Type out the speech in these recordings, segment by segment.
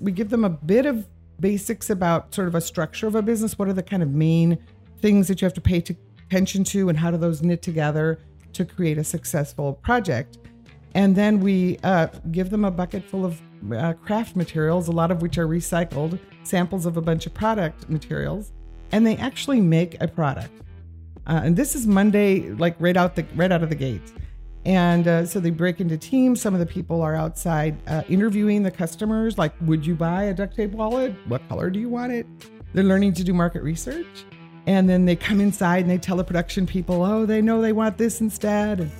We give them a bit of basics about sort of a structure of a business. What are the kind of main things that you have to pay attention to, and how do those knit together to create a successful project? And then we uh, give them a bucket full of uh, craft materials, a lot of which are recycled, samples of a bunch of product materials, and they actually make a product. Uh, and this is Monday, like right out the right out of the gates. And uh, so they break into teams. Some of the people are outside uh, interviewing the customers, like, would you buy a duct tape wallet? What color do you want it? They're learning to do market research. And then they come inside and they tell the production people, oh, they know they want this instead.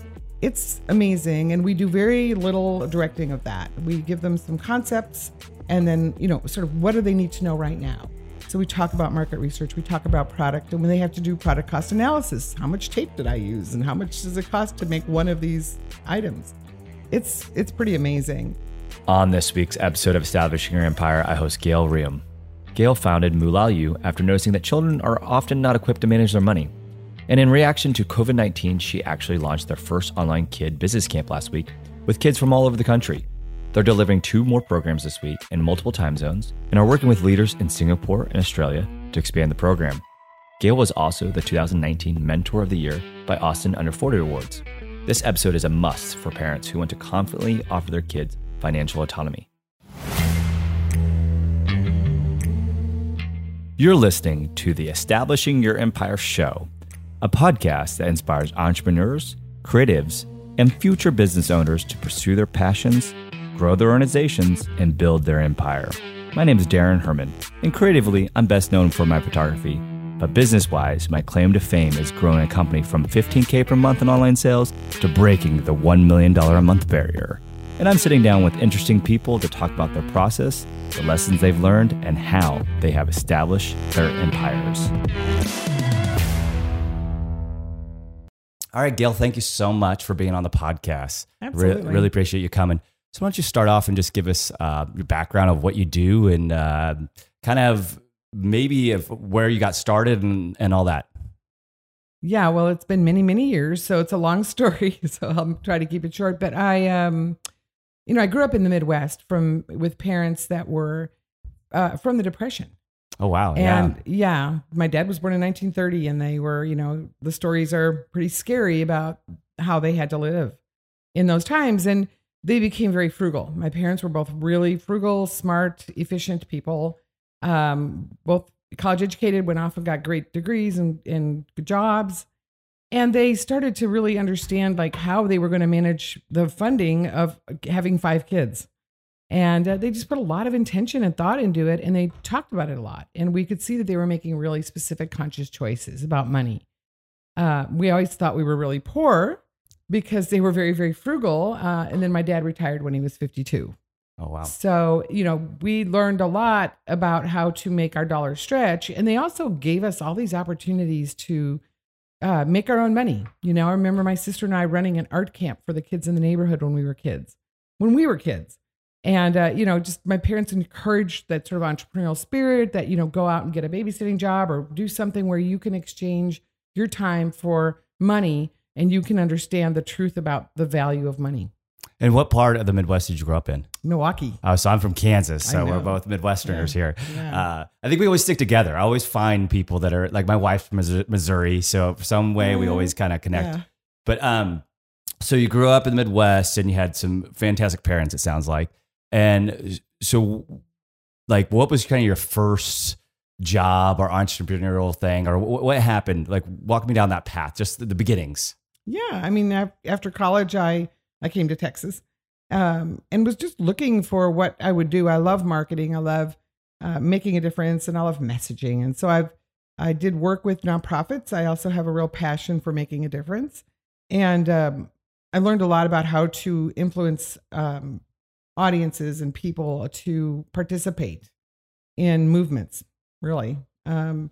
It's amazing. And we do very little directing of that. We give them some concepts and then, you know, sort of what do they need to know right now? So we talk about market research, we talk about product, and when they have to do product cost analysis, how much tape did I use and how much does it cost to make one of these items? It's it's pretty amazing. On this week's episode of Establishing Your Empire, I host Gail Rheaume. Gail founded Moolala after noticing that children are often not equipped to manage their money. And in reaction to COVID 19, she actually launched their first online kid business camp last week with kids from all over the country. They're delivering two more programs this week in multiple time zones and are working with leaders in Singapore and Australia to expand the program. Gail was also the 2019 Mentor of the Year by Austin Under 40 Awards. This episode is a must for parents who want to confidently offer their kids financial autonomy. You're listening to the Establishing Your Empire show, a podcast that inspires entrepreneurs, creatives, and future business owners to pursue their passions grow their organizations, and build their empire. My name is Darren Herman, and creatively, I'm best known for my photography. But business wise, my claim to fame is growing a company from 15K per month in online sales to breaking the $1 million a month barrier. And I'm sitting down with interesting people to talk about their process, the lessons they've learned, and how they have established their empires. All right, Gail, thank you so much for being on the podcast. Absolutely. Re- really appreciate you coming. So why don't you start off and just give us uh, your background of what you do and uh, kind of maybe of where you got started and, and all that. Yeah, well, it's been many, many years, so it's a long story. So I'll try to keep it short. But I, um, you know, I grew up in the Midwest from with parents that were uh, from the Depression. Oh wow! And yeah. yeah, my dad was born in 1930, and they were, you know, the stories are pretty scary about how they had to live in those times. And they became very frugal. My parents were both really frugal, smart, efficient people. Um, both college educated, went off and got great degrees and, and jobs. And they started to really understand like how they were going to manage the funding of having five kids. And uh, they just put a lot of intention and thought into it. And they talked about it a lot. And we could see that they were making really specific, conscious choices about money. Uh, we always thought we were really poor because they were very, very frugal. Uh, and then my dad retired when he was 52. Oh, wow. So, you know, we learned a lot about how to make our dollar stretch. And they also gave us all these opportunities to uh, make our own money. You know, I remember my sister and I running an art camp for the kids in the neighborhood when we were kids, when we were kids. And, uh, you know, just my parents encouraged that sort of entrepreneurial spirit that, you know, go out and get a babysitting job or do something where you can exchange your time for money and you can understand the truth about the value of money. And what part of the Midwest did you grow up in? Milwaukee. Oh, so I'm from Kansas, so we're both Midwesterners yeah. here. Yeah. Uh, I think we always stick together. I always find people that are like my wife's from Missouri, so some way we always kind of connect. Yeah. But um, so you grew up in the Midwest, and you had some fantastic parents. It sounds like, and so like, what was kind of your first job or entrepreneurial thing, or what happened? Like, walk me down that path, just the beginnings. Yeah, I mean, after college, I I came to Texas um, and was just looking for what I would do. I love marketing. I love uh, making a difference, and I love messaging. And so I've I did work with nonprofits. I also have a real passion for making a difference, and um, I learned a lot about how to influence um, audiences and people to participate in movements. Really, um,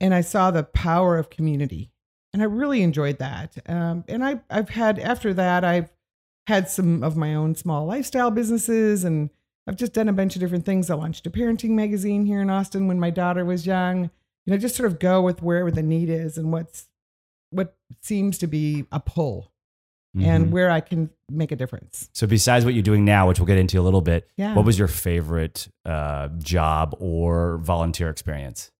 and I saw the power of community and I really enjoyed that. Um, and I, I've had after that, I've had some of my own small lifestyle businesses, and I've just done a bunch of different things. I launched a parenting magazine here in Austin when my daughter was young. You know, just sort of go with wherever the need is and what's what seems to be a pull, mm-hmm. and where I can make a difference. So besides what you're doing now, which we'll get into a little bit, Yeah. what was your favorite uh, job or volunteer experience?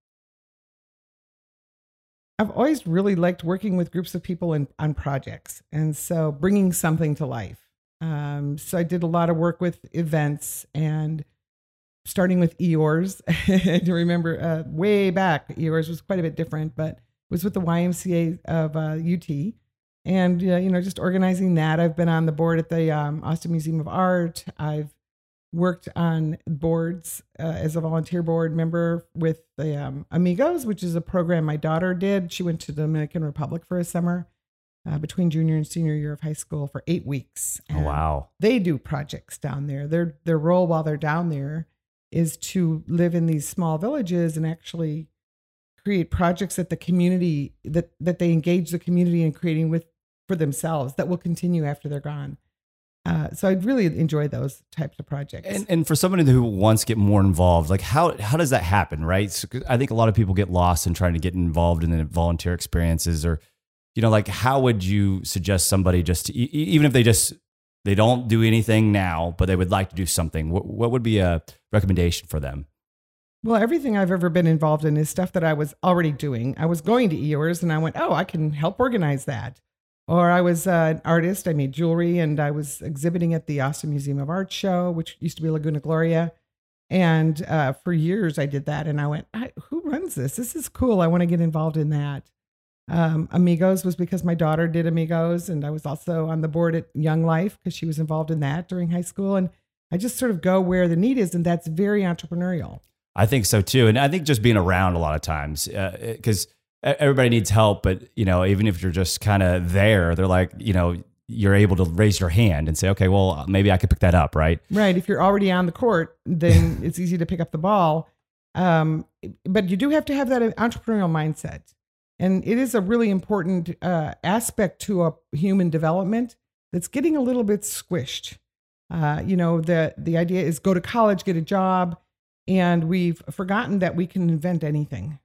I've always really liked working with groups of people in, on projects, and so bringing something to life. Um, so I did a lot of work with events and starting with Eeyore's. I remember uh, way back, Eeyore's was quite a bit different, but it was with the YMCA of uh, UT. And, uh, you know, just organizing that. I've been on the board at the um, Austin Museum of Art. I've worked on boards uh, as a volunteer board member with the um, Amigos, which is a program my daughter did. She went to the Dominican Republic for a summer uh, between junior and senior year of high school for eight weeks. Oh, And wow. They do projects down there. Their their role while they're down there is to live in these small villages and actually create projects that the community that that they engage the community in creating with for themselves that will continue after they're gone. Uh, so I'd really enjoy those types of projects. And, and for somebody who wants to get more involved, like how how does that happen, right? So, I think a lot of people get lost in trying to get involved in the volunteer experiences, or you know, like how would you suggest somebody just to, even if they just they don't do anything now, but they would like to do something, what, what would be a recommendation for them? Well, everything I've ever been involved in is stuff that I was already doing. I was going to Eeyore's and I went, oh, I can help organize that. Or I was uh, an artist. I made jewelry and I was exhibiting at the Austin Museum of Art show, which used to be Laguna Gloria. And uh, for years I did that. And I went, I, who runs this? This is cool. I want to get involved in that. Um, Amigos was because my daughter did Amigos. And I was also on the board at Young Life because she was involved in that during high school. And I just sort of go where the need is. And that's very entrepreneurial. I think so too, and I think just being around a lot of times because everybody needs help, but you know, even if you're just kind of there, they're like, you know, you're able to raise your hand and say, okay, well, maybe I could pick that up, right? Right. If you're already on the court, then it's easy to pick up the ball. Um, but you do have to have that entrepreneurial mindset. And it is a really important uh, aspect to a human development that's getting a little bit squished. Uh, you know, the, the idea is go to college, get a job, and we've forgotten that we can invent anything.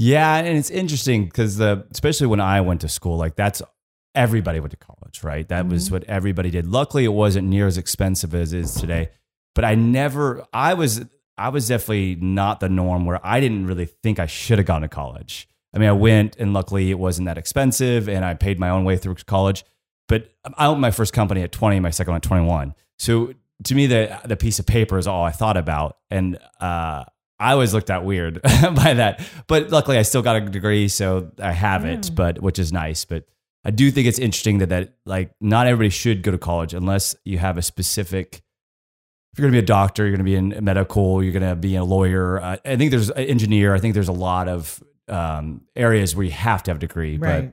Yeah, and it's interesting because the especially when I went to school, like that's everybody went to college, right? That was Mhm. what everybody did. Luckily, it wasn't near as expensive as it is today. But I never, I was, I was definitely not the norm where I didn't really think I should have gone to college. I mean, I went, and luckily, it wasn't that expensive, and I paid my own way through college. But I opened my first company at twenty, my second one at twenty-one. So to me, the the piece of paper is all I thought about, and uh, I always looked at weird by that. But luckily, I still got a degree, so I have it. But which is nice. But I do think it's interesting that that like not everybody should go to college unless you have a specific. If you're going to be a doctor, you're going to be in medical, you're going to be a lawyer. Uh, I think there's an engineer. I think there's a lot of um, areas where you have to have a degree. Right.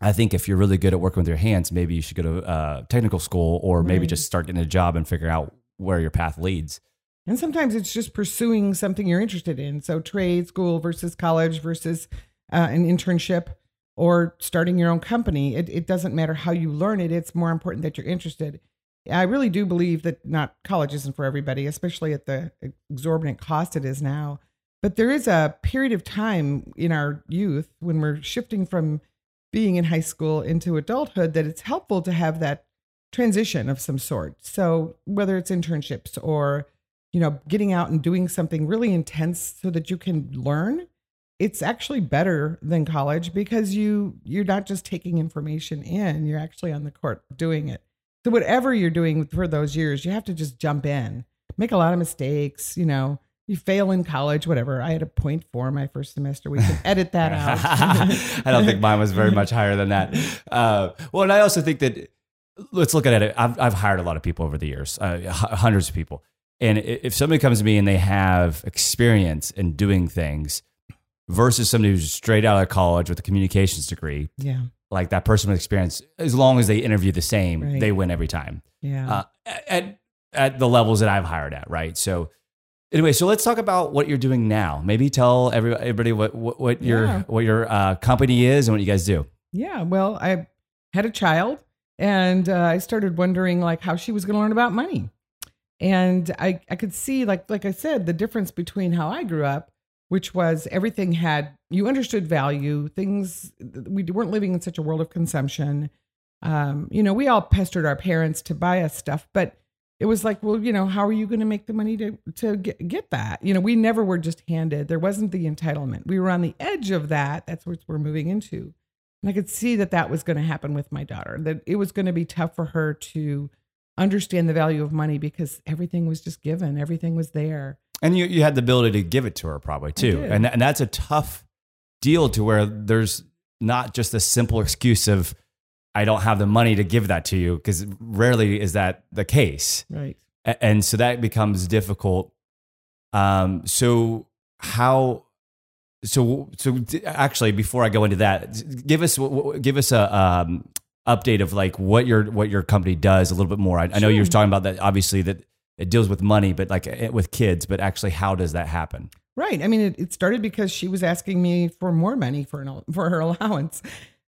But I think if you're really good at working with your hands, maybe you should go to uh, technical school or maybe Right. just start getting a job and figure out where your path leads. And sometimes it's just pursuing something you're interested in. So trade school versus college versus uh, an internship or starting your own company. It, it doesn't matter how you learn it. It's more important that you're interested. I really do believe that not college isn't for everybody, especially at the exorbitant cost it is now. But there is a period of time in our youth when we're shifting from being in high school into adulthood that it's helpful to have that transition of some sort. So whether it's internships or you know getting out and doing something really intense so that you can learn, it's actually better than college because you you're not just taking information in, you're actually on the court doing it. So whatever you're doing for those years, you have to just jump in. Make a lot of mistakes, you know. You fail in college, whatever. I had a point four my first semester. We can edit that out. I don't think mine was very much higher than that. Uh, well, and I also think that let's look at it. I've, I've hired a lot of people over the years, uh, hundreds of people. And if somebody comes to me and they have experience in doing things versus somebody who's straight out of college with a communications degree, Yeah. like that person with experience, as long as they interview the same, Right. they win every time Yeah. uh, at at the levels that I've hired at, right? So anyway, so let's talk about what you're doing now. Maybe tell every, everybody what what, what your what your uh, company is and what you guys do. Yeah, well, I had a child and uh, I started wondering like how she was going to learn about money. And I I could see like like I said the difference between how I grew up, which was everything had you understood value, things we weren't living in such a world of consumption. Um, you know, we all pestered our parents to buy us stuff, but it was like, well, you know, how are you going to make the money to to get, get that? You know, we never were just handed. There wasn't the entitlement. We were on the edge of that. That's what we're moving into. And I could see that that was going to happen with my daughter. That it was going to be tough for her to understand the value of money because everything was just given. Everything was there. And you you had the ability to give it to her probably too. And and that's a tough deal to where there's not just a simple excuse of I don't have the money to give that to you because rarely is that the case. Right. And so that becomes difficult. Um, so how, so, so actually before I go into that, give us, give us a, um, update of like what your, what your company does a little bit more. I, I know you were talking about that obviously that it deals with money, but like eh, with kids, but actually how does that happen? Right. I mean, it, it started because she was asking me for more money for an, for her allowance.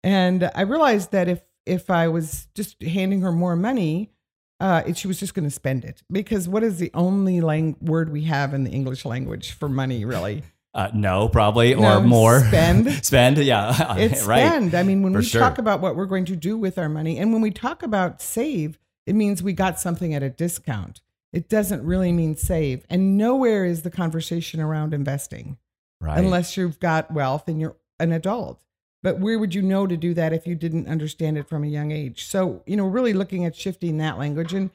And I realized that if if I was just handing her more money, uh, it, she was just going to spend it because what is the only lang- word we have in the English language for money, really? Uh, no, probably or more. Spend. spend. Yeah. It's right. spend. I mean, when for we sure. talk about what we're going to do with our money, and when we talk about save, it means we got something at a discount. It doesn't really mean save. And nowhere is the conversation around investing. Right. Unless you've got wealth and you're an adult. But where would you know to do that if you didn't understand it from a young age? So, you know, really looking at shifting that language. And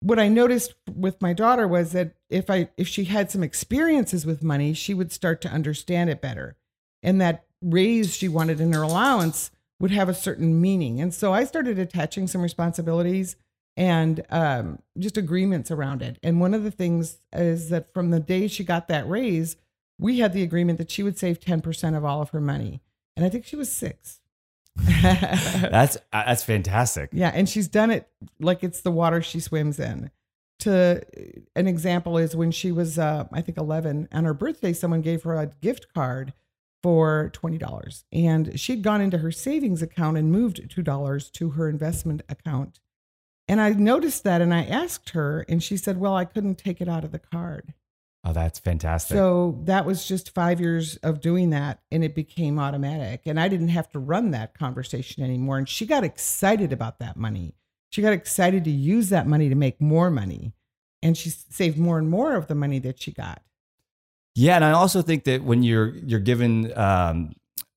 what I noticed with my daughter was that if I if she had some experiences with money, she would start to understand it better. And that raise she wanted in her allowance would have a certain meaning. And so I started attaching some responsibilities and um, just agreements around it. And one of the things is that from the day she got that raise, we had the agreement that she would save 10% of all of her money and I think she was six. that's uh, that's fantastic. Yeah, and she's done it like it's the water she swims in. To an example is when she was, uh, I think, eleven, on her birthday, someone gave her a gift card for twenty dollars, and she'd gone into her savings account and moved two dollars to her investment account. And I noticed that, and I asked her, and she said, "Well, I couldn't take it out of the card." Oh, that's fantastic. So that was just five years of doing that, and it became automatic. And I didn't have to run that conversation anymore. And she got excited about that money. She got excited to use that money to make more money. And she saved more and more of the money that she got. Yeah, and I also think that when you're you're giving um,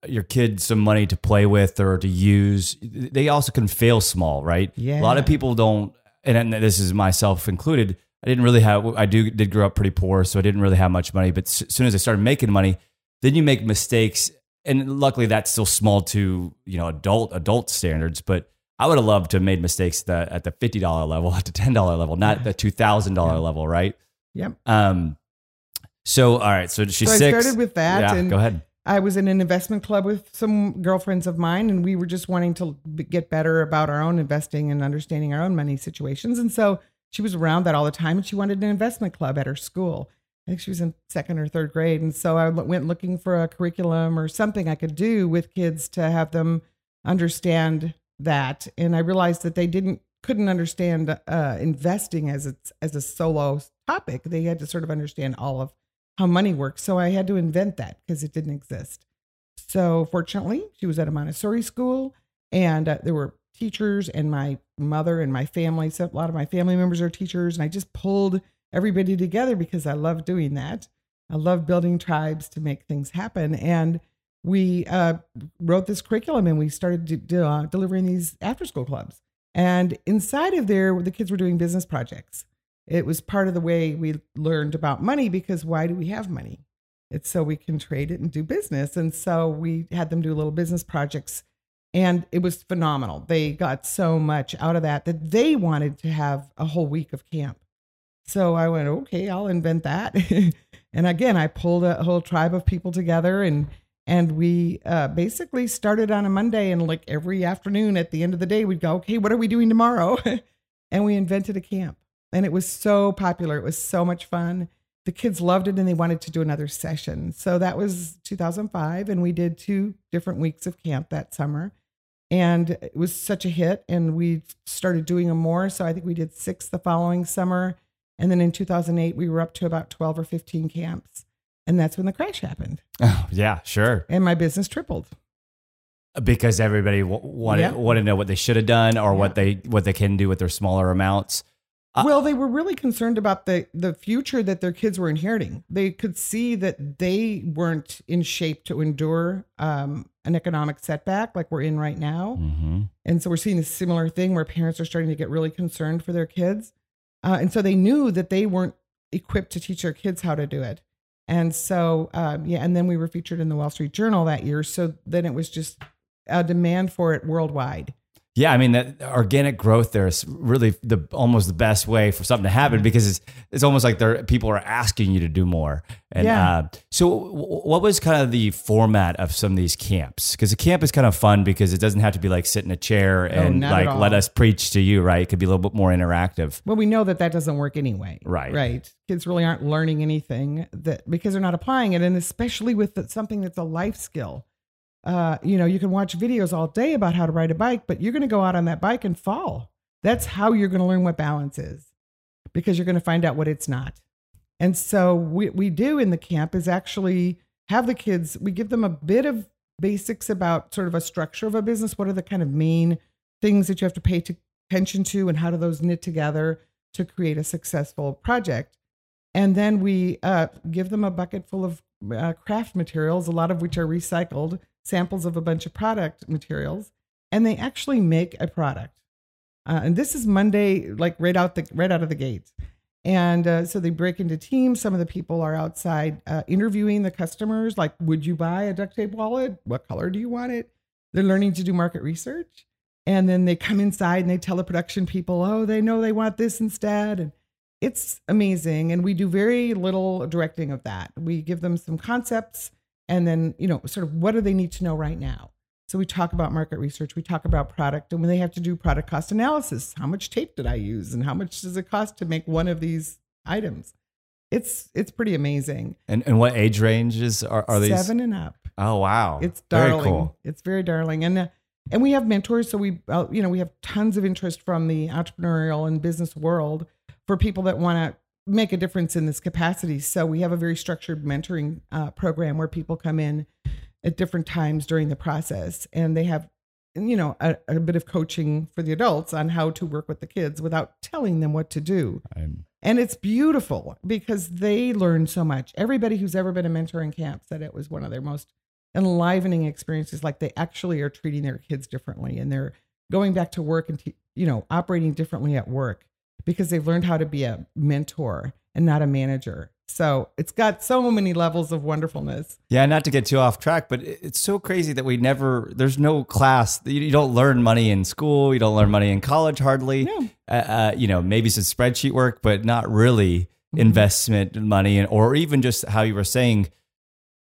your kid some money to play with or to use, they also can fail small, right? Yeah. A lot of people don't, and this is myself included I didn't really have. I do did grow up pretty poor, so I didn't really have much money. But as soon as I started making money, then you make mistakes, and luckily that's still small to you know adult adult standards. But I would have loved to have made mistakes that at the fifty dollar level, at the ten dollar level, not the two thousand yeah. dollar level, right? Yep. Um. So all right, so she's so six. I started with that. Yeah. And go ahead. I was in an investment club with some girlfriends of mine, and we were just wanting to get better about our own investing and understanding our own money situations. And so she was around that all the time and she wanted an investment club at her school. I think she was in second or third grade. And so I went looking for a curriculum or something I could do with kids to have them understand that. And I realized that they didn't couldn't understand uh, investing as a, as a solo topic. They had to sort of understand all of how money works. So I had to invent that because it didn't exist. So fortunately, she was at a Montessori school, and uh, there were teachers and my mother and my family. So a lot of my family members are teachers, and I just pulled everybody together because I love doing that. I love building tribes to make things happen. And we uh, wrote this curriculum and we started uh, delivering these after school clubs. And inside of there, the kids were doing business projects. It was part of the way we learned about money because why do we have money? It's so we can trade it and do business. And so we had them do little business projects and it was phenomenal. They got so much out of that that they wanted to have a whole week of camp. So I went, okay, I'll invent that. and again, I pulled a whole tribe of people together and and we uh, basically started on a Monday and like every afternoon at the end of the day we'd go, okay, what are we doing tomorrow? and we invented a camp. And it was so popular. It was so much fun. The kids loved it and they wanted to do another session. So that was 2005 and we did two different weeks of camp that summer and it was such a hit and we started doing them more so i think we did six the following summer and then in 2008 we were up to about 12 or 15 camps and that's when the crash happened oh yeah sure and my business tripled because everybody w- wanted Yeah. want to know what they should have done or Yeah. what they what they can do with their smaller amounts. Uh, well, they were really concerned about the the future that their kids were inheriting. They could see that they weren't in shape to endure um, an economic setback like we're in right now, Mm-hmm. and so we're seeing a similar thing where parents are starting to get really concerned for their kids, uh, and so they knew that they weren't equipped to teach their kids how to do it. And so, um, yeah, and then we were featured in the Wall Street Journal that year. So then it was just a demand for it worldwide. Yeah, I mean that organic growth there is really the almost the best way for something to happen because it's it's almost like there people are asking you to do more. And Yeah. uh, so, w- what was kind of the format of some of these camps? Because a camp is kind of fun because it doesn't have to be like sit in a chair and at like let us preach to you, right? It could be a little bit more interactive. Well, we know that that doesn't work anyway. Right. Right. Kids really aren't learning anything that because they're not applying it, and especially with the, something that's a life skill. Uh, you know, you can watch videos all day about how to ride a bike, but you're going to go out on that bike and fall. That's how you're going to learn what balance is, because you're going to find out what it's not. And so what we do in the camp is actually have the kids. We give them a bit of basics about sort of a structure of a business. What are the kind of main things that you have to pay attention to, and how do those knit together? to create a successful project. And then we uh, give them a bucket full of uh, craft materials, a lot of which are recycled samples of a bunch of product materials, and they actually make a product. Uh, and this is Monday, like right out the right out of the gate. And uh, so they break into teams. Some of the people are outside uh, interviewing the customers, like, would you buy a duct tape wallet? What color do you want it? They're learning to do market research. And then they come inside and they tell the production people, oh, they know they want this instead. And it's amazing. And we do very little directing of that. We give them some concepts and then, you know, sort of what do they need to know right now? So we talk about market research, we talk about product, and when they have to do product cost analysis, how much tape did I use and how much does it cost to make one of these items? It's it's pretty amazing. And and what age ranges are, are these? Seven and up. Oh wow, It's very darling. cool. It's very darling, and uh, and we have mentors. So we, uh, you know, we have tons of interest from the entrepreneurial and business world for people that want to make a difference in this capacity. So we have a very structured mentoring uh, program where people come in at different times during the process, and they have, you know, a, a bit of coaching for the adults on how to work with the kids without telling them what to do. I'm- And it's beautiful because they learn so much. Everybody who's ever been a mentor in camp said it was one of their most enlivening experiences. Like they actually are treating their kids differently and they're going back to work and, te- you know, operating differently at work because they've learned how to be a mentor and not a manager. So it's got so many levels of wonderfulness. Yeah, not to get too off track, but it's so crazy that we never. There's no class. You, don't learn money in school. You don't learn money in college hardly. No. Uh, uh, you know, maybe some spreadsheet work, but not really Mm-hmm. investment money, and or even just how you were saying.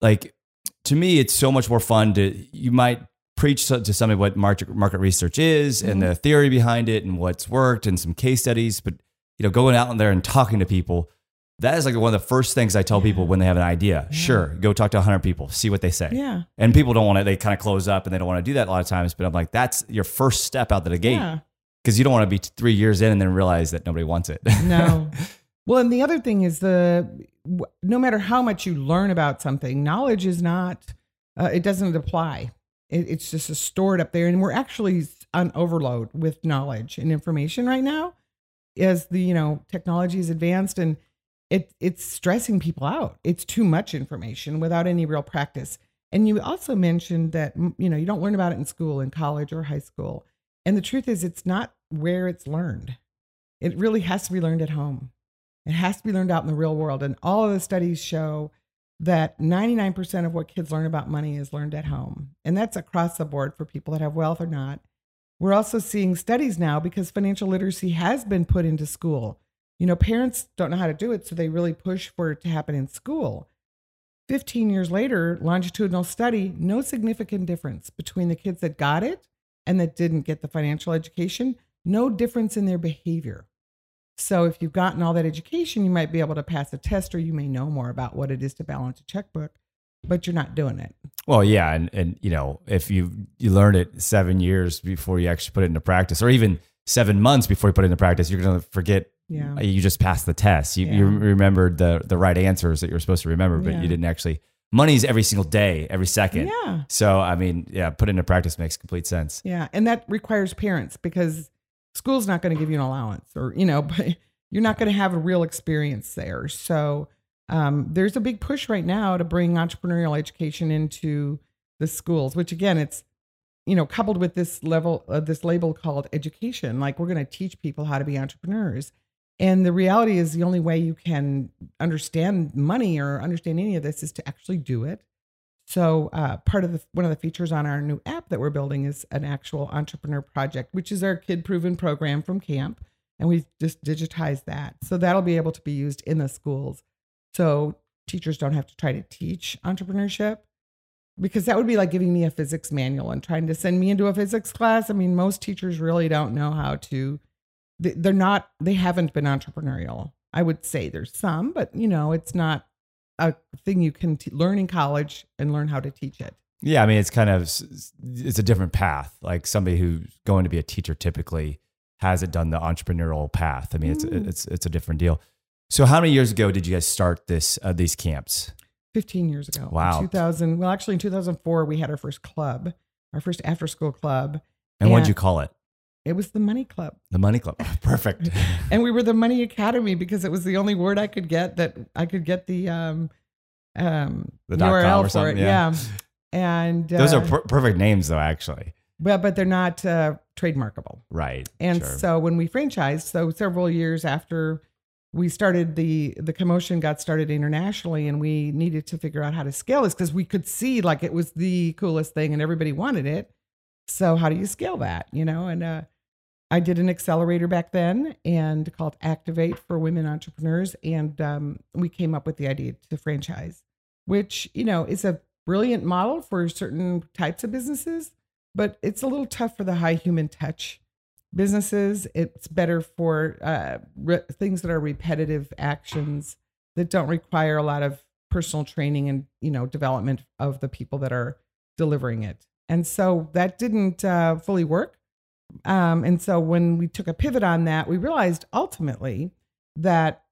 Like to me, it's so much more fun to. You might preach to somebody what market market research is and Mm-hmm. the theory behind it and what's worked and some case studies, but you know, going out in there and talking to people. That is like one of the first things I tell people when they have an idea. Sure, go talk to 100 people, see what they say. Yeah. And people don't want to, they kind of close up and they don't want to do that a lot of times. But I'm like, that's your first step out to the gate Yeah. because you don't want to be three years in and then realize that nobody wants it. No. well, and the other thing is the no matter how much you learn about something, knowledge is not. Uh, it doesn't apply. It, it's just stored up there, and we're actually on overload with knowledge and information right now, as the you know technology is advanced and it it's stressing people out. It's too much information without any real practice. And you also mentioned that you know you don't learn about it in school, in college, or high school. And the truth is, it's not where it's learned. It really has to be learned at home. It has to be learned out in the real world. And all of the studies show that 99% of what kids learn about money is learned at home. And that's across the board for people that have wealth or not. We're also seeing studies now because financial literacy has been put into school. You know, parents don't know how to do it, so they really push for it to happen in school. 15 years later, longitudinal study, no significant difference between the kids that got it and that didn't get the financial education, no difference in their behavior. So if you've gotten all that education, you might be able to pass a test or you may know more about what it is to balance a checkbook, but you're not doing it. well, yeah. And, and, you know, if you, you learn it seven years before you actually put it into practice or even seven months before you put it into practice, you're going to forget. Yeah. Uh, you just passed the test. You, you remembered the, the right answers that you're supposed to remember, but Yeah. you didn't actually money's every single day, every second. Yeah. So I mean, yeah, put into practice makes complete sense. Yeah, and that requires parents because school's not going to give you an allowance, or you know, but you're not going to have a real experience there. So um, there's a big push right now to bring entrepreneurial education into the schools, which again, it's you know coupled with this level, uh, this label called education. Like we're going to teach people how to be entrepreneurs. And the reality is, the only way you can understand money or understand any of this is to actually do it. So, uh, part of the one of the features on our new app that we're building is an actual entrepreneur project, which is our kid proven program from camp, and we've just digitized that. So that'll be able to be used in the schools. So teachers don't have to try to teach entrepreneurship because that would be like giving me a physics manual and trying to send me into a physics class. I mean, most teachers really don't know how to they're not they haven't been entrepreneurial i would say there's some but you know it's not a thing you can t- learn in college and learn how to teach it Yeah, I mean, it's kind of it's a different path. Like somebody who's going to be a teacher typically hasn't done the entrepreneurial path. I mean, it's Mm. it's it's a different deal. So, how many years ago did you guys start this uh, these camps? 15 years ago Wow. 2000 well actually in 2004 we had our first club our first after school club And what'd Yeah. you call it? It was the money club The Money Club. Perfect. and we were the money academy because it was the only word i could get that i could get the um um The url or for something, it yeah. yeah, and Those uh, are per- perfect names, though. Actually, Well, but they're not uh trademarkable right? And sure. so when we franchised, so several years after we started the the commotion got started internationally and we needed to figure out how to scale this because we could see like it was the coolest thing and everybody wanted it. So how do you scale that? You know, and uh I did an accelerator back then and called Activate for Women Entrepreneurs. And um, we came up with the idea to franchise, which, you know, is a brilliant model for certain types of businesses, but it's a little tough for the high human touch businesses. It's better for uh, re- things that are repetitive actions that don't require a lot of personal training and, you know, development of the people that are delivering it. And so that didn't uh, fully work. Um, and so when we took a pivot on that, we realized ultimately that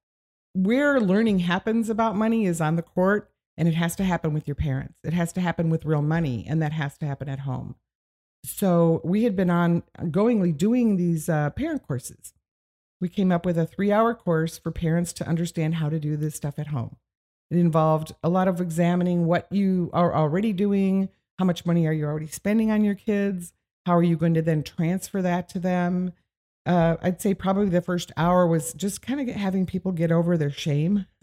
where learning happens about money is on the court and it has to happen with your parents. It has to happen with real money and that has to happen at home. So we had been on ongoingly doing these uh, parent courses. We came up with a three hour course for parents to understand how to do this stuff at home. It involved a lot of examining what you are already doing, how much money are you already spending on your kids, how are you going to then transfer that to them? Uh, I'd say probably the first hour was just kind of having people get over their shame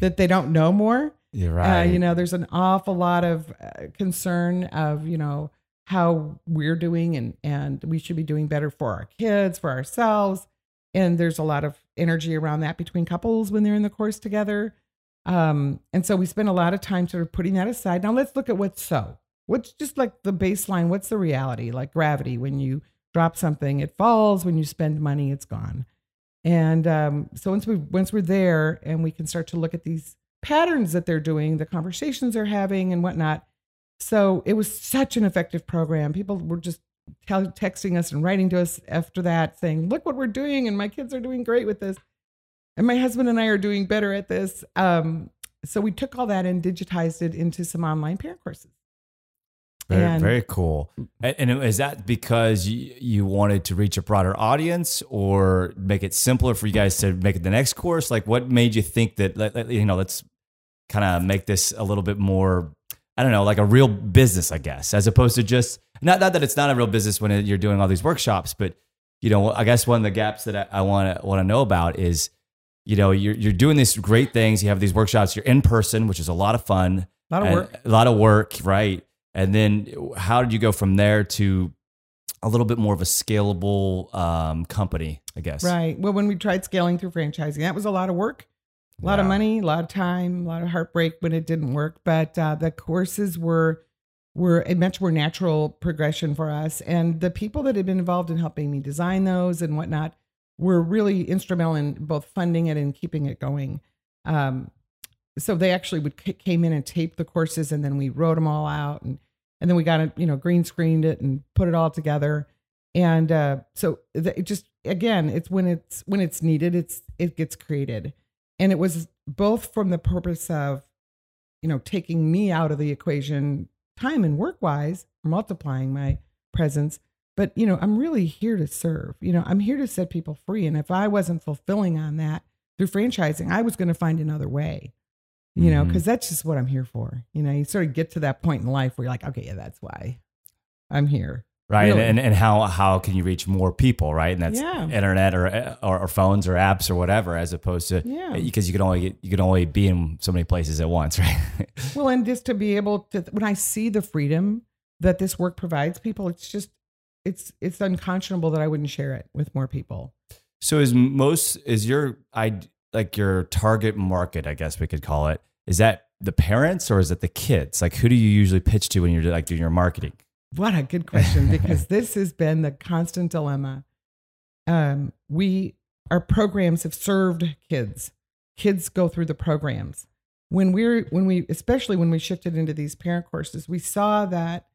that they don't know more. You're Uh, right. you know, there's an awful lot of uh, concern of, you know, how we're doing and, and we should be doing better for our kids, for ourselves. And there's a lot of energy around that between couples when they're in the course together. Um, and so we spend a lot of time sort of putting that aside. Now let's look at what's so. What's just like the baseline? What's the reality? Like gravity, when you drop something, it falls. When you spend money, it's gone. And um, so once we once we're there and we can start to look at these patterns that they're doing, the conversations they're having, and whatnot. So it was such an effective program. People were just texting us and writing to us after that, saying, "Look what we're doing, and my kids are doing great with this, and my husband and I are doing better at this." Um, so we took all that and digitized it into some online parent courses. Very, And- very cool. And, and is that because you, you wanted to reach a broader audience or make it simpler for you guys to make it the next course? Like, what made you think that, let- let- you know, let's kind of make this a little bit more, I don't know, like a real business, I guess, as opposed to just, not, not that it's not a real business when it, you're doing all these workshops, but, you know, I guess one of the gaps that I want to want to know about is, you know, you're, you're doing these great things. You have these workshops, you're in person, which is a lot of fun. A lot of work. A lot of work, right? And then how did you go from there to a little bit more of a scalable um, company, I guess? Right. Well, when we tried scaling through franchising, that was a lot of work, a lot of money, a lot of time, a lot of heartbreak when it didn't work. But uh, the courses were were a much more natural progression for us, and the people that had been involved in helping me design those and whatnot were really instrumental in both funding it and keeping it going. Um, so they actually would c- came in and taped the courses, and then we wrote them all out, and and then we got it, you know, green screened it and put it all together and uh, so it just again it's when it's when it's needed it's it gets created and it was both from the purpose of you know, taking me out of the equation, time and work wise, multiplying my presence. But, you know, I'm really here to serve. You know, I'm here to set people free. And if I wasn't fulfilling on that through franchising, I was going to find another way, you know, mm-hmm. because that's just what I'm here for. You know, you sort of get to that point in life where you're like, okay, yeah, that's why I'm here. right Really. and, and how how can you reach more people right and that's Yeah. internet or, or or phones or apps or whatever as opposed to Yeah. Eh, because you can only get, you can only be in so many places at once right Well, and just to be able to, when I see the freedom that this work provides people, it's just, it's, it's unconscionable that I wouldn't share it with more people. so is most is your i like your target market i guess we could call it is that the parents or is it the kids like who do you usually pitch to when you're like doing your marketing What a good question, because this has been the constant dilemma. Um, we, our programs have served kids. Kids go through the programs. When we're, when we, especially when we shifted into these parent courses, we saw that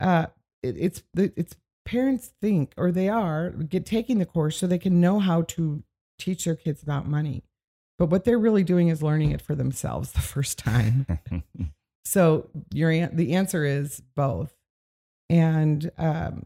uh, it, it's, it's parents think, or they are, get taking the course so they can know how to teach their kids about money. But what they're really doing is learning it for themselves the first time. So your the answer is both, and um,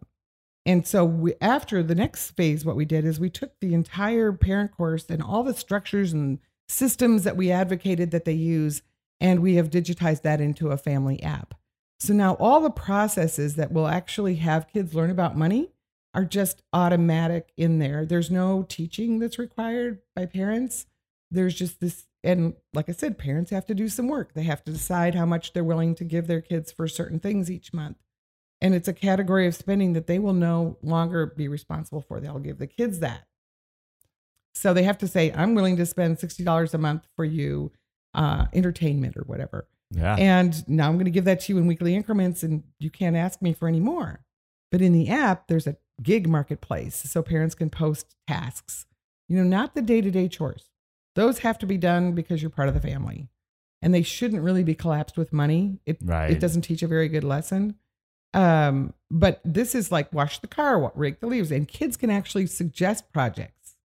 and so we, after the next phase, what we did is we took the entire parent course and all the structures and systems that we advocated that they use, and we have digitized that into a family app. So now all the processes that will actually have kids learn about money are just automatic in there. There's no teaching that's required by parents. There's just this, and like I said, parents have to do some work. They have to decide how much they're willing to give their kids for certain things each month. And it's a category of spending that they will no longer be responsible for. They'll give the kids that. So they have to say, I'm willing to spend $60 a month for you, uh, entertainment or whatever. yeah And now I'm going to give that to you in weekly increments, and you can't ask me for any more. But in the app, there's a gig marketplace so parents can post tasks, you know, not the day to day chores. Those have to be done because you're part of the family. And they shouldn't really be collapsed with money. It, Right. it doesn't teach a very good lesson. Um, but this is like wash the car, rake the leaves, and kids can actually suggest projects,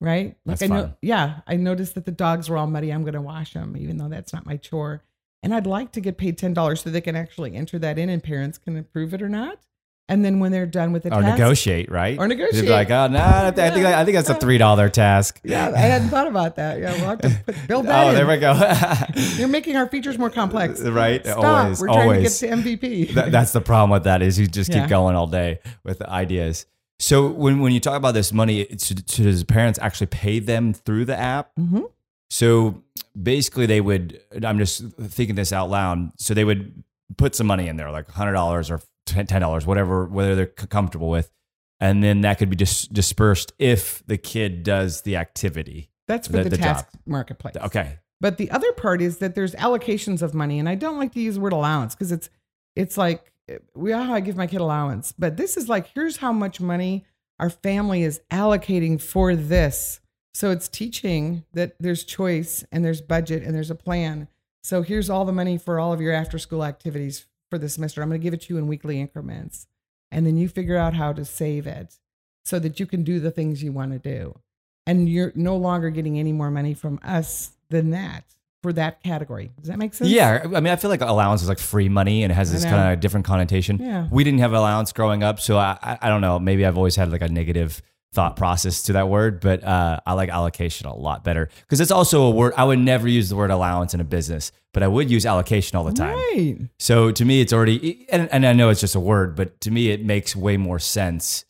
right? Like That's I know, fun. yeah, I noticed that the dogs were all muddy. I'm going to wash them, even though that's not my chore. And I'd like to get paid ten dollars so they can actually enter that in, and parents can approve it or not. And then when they're done with the or task, negotiate right Or negotiate. They'd be like oh no I think I think that's a three dollar task yeah, I hadn't thought about that. Yeah, we'll have to put, build that oh in. there we go You're making our features more complex. right Stop. always We're trying always to get to MVP. That- that's the problem with that is you just Yeah. keep going all day with the ideas. So when when you talk about this money, it's, so does parents actually pay them through the app? Mhm. So basically, they would. I'm just thinking this out loud. So they would put some money in there, like hundred dollars or ten dollars, whatever, whether they're comfortable with, and then that could be dis- dispersed if the kid does the activity. That's for The- the, the task job. marketplace. Okay, But the other part is that there's allocations of money, and I don't like to use the word allowance because it's it's like eh, we all I give my kid allowance, but this is like here's how much money our family is allocating for this. So it's teaching that there's choice and there's budget and there's a plan. So here's all the money for all of your after school activities for the semester. I'm going to give it to you in weekly increments. And then you figure out how to save it so that you can do the things you want to do. And you're no longer getting any more money from us than that for that category. Does that make sense? yeah. I mean, I feel like allowance is like free money and it has this kind of different connotation. Yeah. we didn't have allowance growing up, so I, I I don't know. Maybe I've always had like a negative thought process to that word, but uh, I like allocation a lot better because it's also a word. I would never use the word allowance in a business, but I would use allocation all the time. Right. So to me, it's already, and, and I know it's just a word, but to me, it makes way more sense.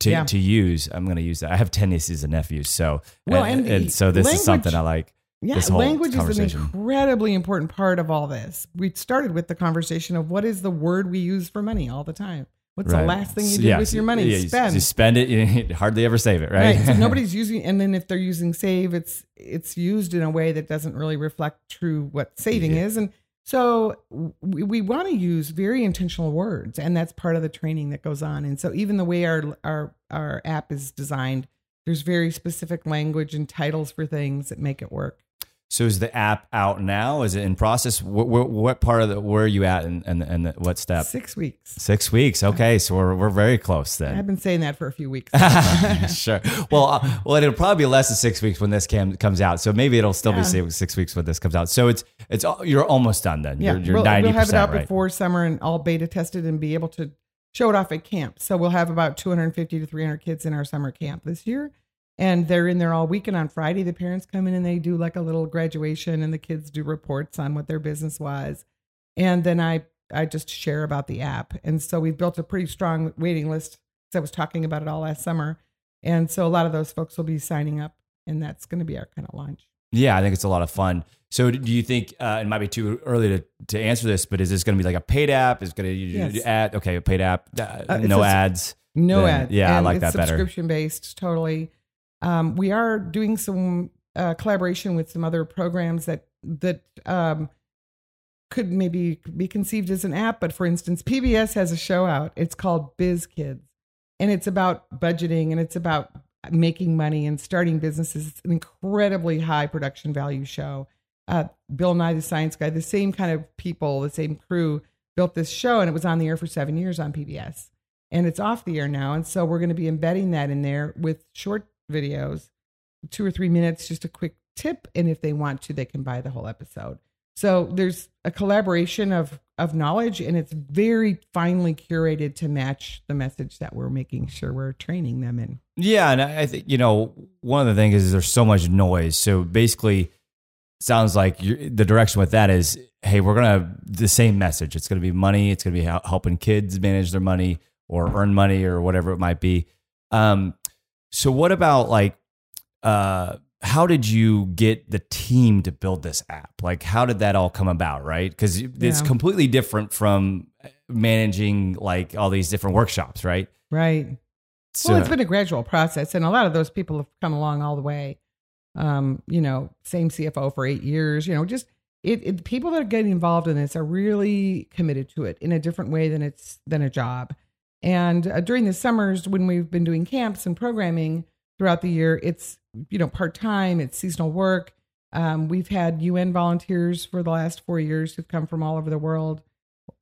To, Yeah. to use, I'm going to use that. I have 10 nieces and nephews, so Well, and, and and so this is something I like. Yeah, language is an incredibly important part of all this. We started with the conversation of what is the word we use for money all the time. What's the last thing you do yeah, with your money? yeah, you- Spend. You spend it, you hardly ever save it, right? Right. So nobody's using, and then if they're using save, it's it's used in a way that doesn't really reflect true what saving Yeah. is. And so we, we want to use very intentional words, and that's part of the training that goes on. And so even the way our our our app is designed, there's very specific language and titles for things that make it work. So is the app out now? Is it in process? What, what, what part of the where are you at and and, and what step? Six weeks. Six weeks. Okay, so we're we're very close then. I've been saying that for a few weeks. sure. Well, uh, well, it'll probably be less than six weeks when this cam comes out. So maybe it'll still Yeah. be six, six weeks when this comes out. So it's it's you're almost done then. Yeah, You're, you're we'll, 90% we'll have it out right. before summer and all beta tested and be able to show it off at camp. So we'll have about 250 to 300 kids in our summer camp this year. And they're in there all weekend on Friday. The parents come in and they do like a little graduation and the kids do reports on what their business was. And then I, I just share about the app. And so we've built a pretty strong waiting list. 'cause I was talking about it all last summer. And so a lot of those folks will be signing up and that's going to be our kind of launch. Yeah, I think it's a lot of fun. So do you think uh, it might be too early to, to answer this, but is this going to be like a paid app? Is it going to Yes. ad? Okay, a paid app, uh, no ads. No Then- ads. yeah, I like that better. Subscription based, totally. Um, we are doing some uh, collaboration with some other programs that that um, could maybe be conceived as an app. But for instance, PBS has a show out. It's called Biz Kids, and it's about budgeting and it's about making money and starting businesses. It's an incredibly high production value show. Uh, Bill Nye the Science Guy, the same kind of people, the same crew built this show, and it was on the air for seven years on PBS and it's off the air now. And so we're going to be embedding that in there with short videos, two or three minutes, just a quick tip. And if they want to, they can buy the whole episode. So there's a collaboration of of knowledge, and it's very finely curated to match the message that we're making sure we're training them in. Yeah, and I think you know one of the things is there's so much noise. So basically, sounds like the direction with that is, hey, we're gonna the same message. It's gonna be money. It's gonna be helping kids manage their money or earn money or whatever it might be. Um, so what about like, uh, how did you get the team to build this app? Like, how did that all come about? Right, because it's Yeah. completely different from managing like all these different workshops, right? Right. So, well, it's been a gradual process, and a lot of those people have come along all the way. Um, you know, same CFO for eight years. You know, just it, it. People that are getting involved in this are really committed to it in a different way than it's than a job. And uh, during the summers, when we've been doing camps and programming throughout the year, it's you know part time, it's seasonal work. Um, we've had UN volunteers for the last four years who've come from all over the world.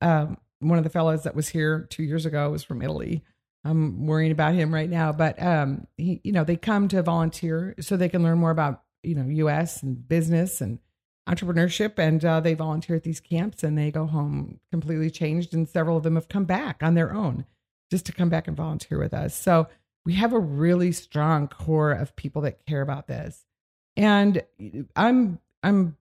Um, one of the fellows that was here two years ago was from Italy. I'm worrying about him right now, but um, he, you know, they come to volunteer so they can learn more about you know U.S. and business and entrepreneurship, and uh, they volunteer at these camps and they go home completely changed. And several of them have come back on their own just to come back and volunteer with us. So we have a really strong core of people that care about this, and I'm I'm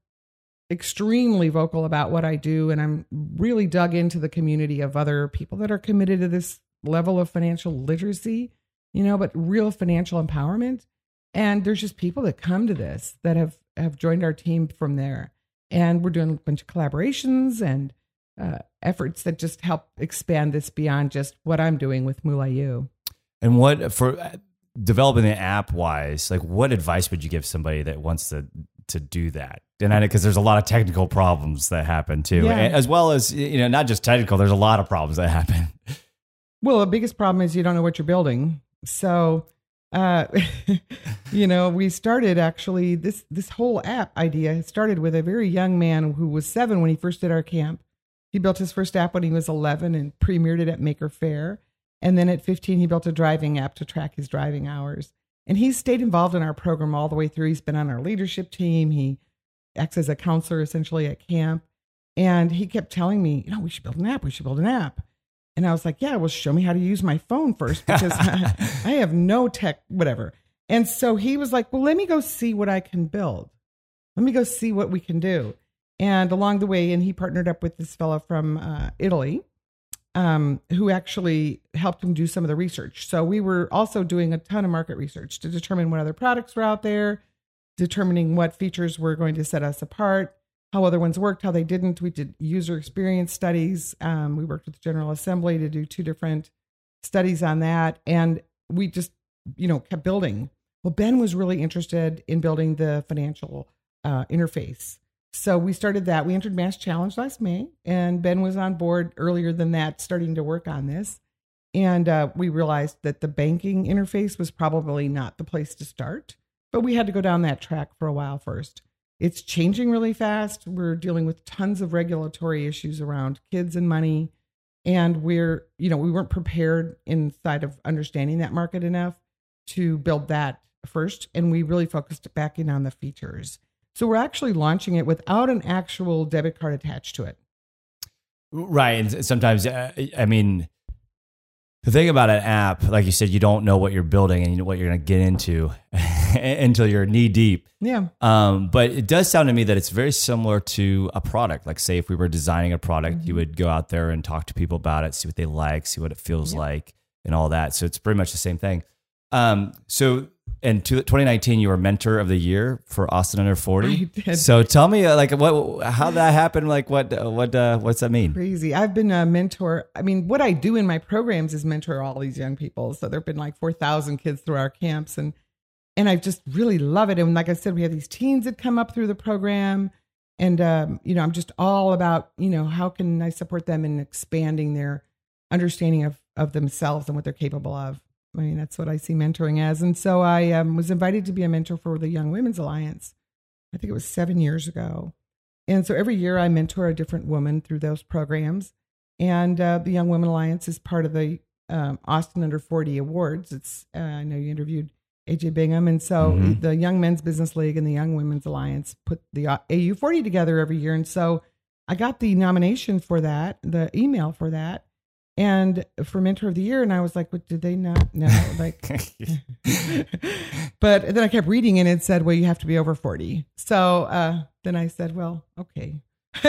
extremely vocal about what I do, and I'm really dug into the community of other people that are committed to this level of financial literacy, you know, but real financial empowerment. And there's just people that come to this that have have joined our team from there, and we're doing a bunch of collaborations and uh, efforts that just help expand this beyond just what I'm doing with MoolahU. And what for uh, developing the app wise, like what advice would you give somebody that wants to to do that? And I know because there's a lot of technical problems that happen too, Yeah. as well as you know, not just technical. There's a lot of problems that happen. Well, the biggest problem is you don't know what you're building. So, uh, you know, we started actually this this whole app idea started with a very young man who was seven when he first did our camp. He built his first app when he was 11 and premiered it at Maker Faire. And then at 15, he built a driving app to track his driving hours. And he's stayed involved in our program all the way through. He's been on our leadership team. He acts as a counselor essentially at camp. And he kept telling me, you know, we should build an app. We should build an app. And I was like, yeah, well, show me how to use my phone first because I have no tech, whatever. And so he was like, well, let me go see what I can build. Let me go see what we can do. And along the way, and he partnered up with this fellow from uh, Italy um, who actually helped him do some of the research. So we were also doing a ton of market research to determine what other products were out there, determining what features were going to set us apart, how other ones worked, how they didn't. We did user experience studies. Um, we worked with the General Assembly to do two different studies on that, and we just you know kept building. Well, Ben was really interested in building the financial uh, interface. So we started that. We entered Mass Challenge last May, and Ben was on board earlier than that, starting to work on this. And uh, we realized that the banking interface was probably not the place to start, but we had to go down that track for a while first. it's changing really fast. We're dealing with tons of regulatory issues around kids and money. And we're, you know, we weren't prepared inside of understanding that market enough to build that first. And we really focused back in on the features. So we're actually launching it without an actual debit card attached to it. Right. And sometimes, uh, I mean, the thing about an app, like you said, you don't know what you're building and what you're going to get into until you're knee deep. Yeah. Um, but it does sound to me that it's very similar to a product. Like, say, if we were designing a product, mm-hmm. you would go out there and talk to people about it, see what they like, see what it feels like, and all that. So it's pretty much the same thing. Um, so in 2019 you were mentor of the year for austin under 40 so tell me uh, like what how that happened like what uh, what uh, what's that mean? Crazy. I've been a mentor. I mean what i do in my programs is mentor all these young people. So there've been like 4000 kids through our camps and and i just really love it. And like i said we have these teens that come up through the program and um, you know i'm just all about you know how can i support them in expanding their understanding of of themselves and what they're capable of I mean, that's what I see mentoring as. And so I um, was invited to be a mentor for the Young Women's Alliance. I think it was seven years ago. And so every year I mentor a different woman through those programs. And uh, the Young Women Alliance is part of the um, Austin Under 40 Awards. It's uh, I know you interviewed AJ Bingham. And so mm-hmm. the Young Men's Business League and the Young Women's Alliance put the uh, AU 40 together every year. And so I got the nomination for that, the email for that and for mentor of the year and i was like what did they not know? Like but then i kept reading and it said well you have to be over 40 so uh, then i said well okay.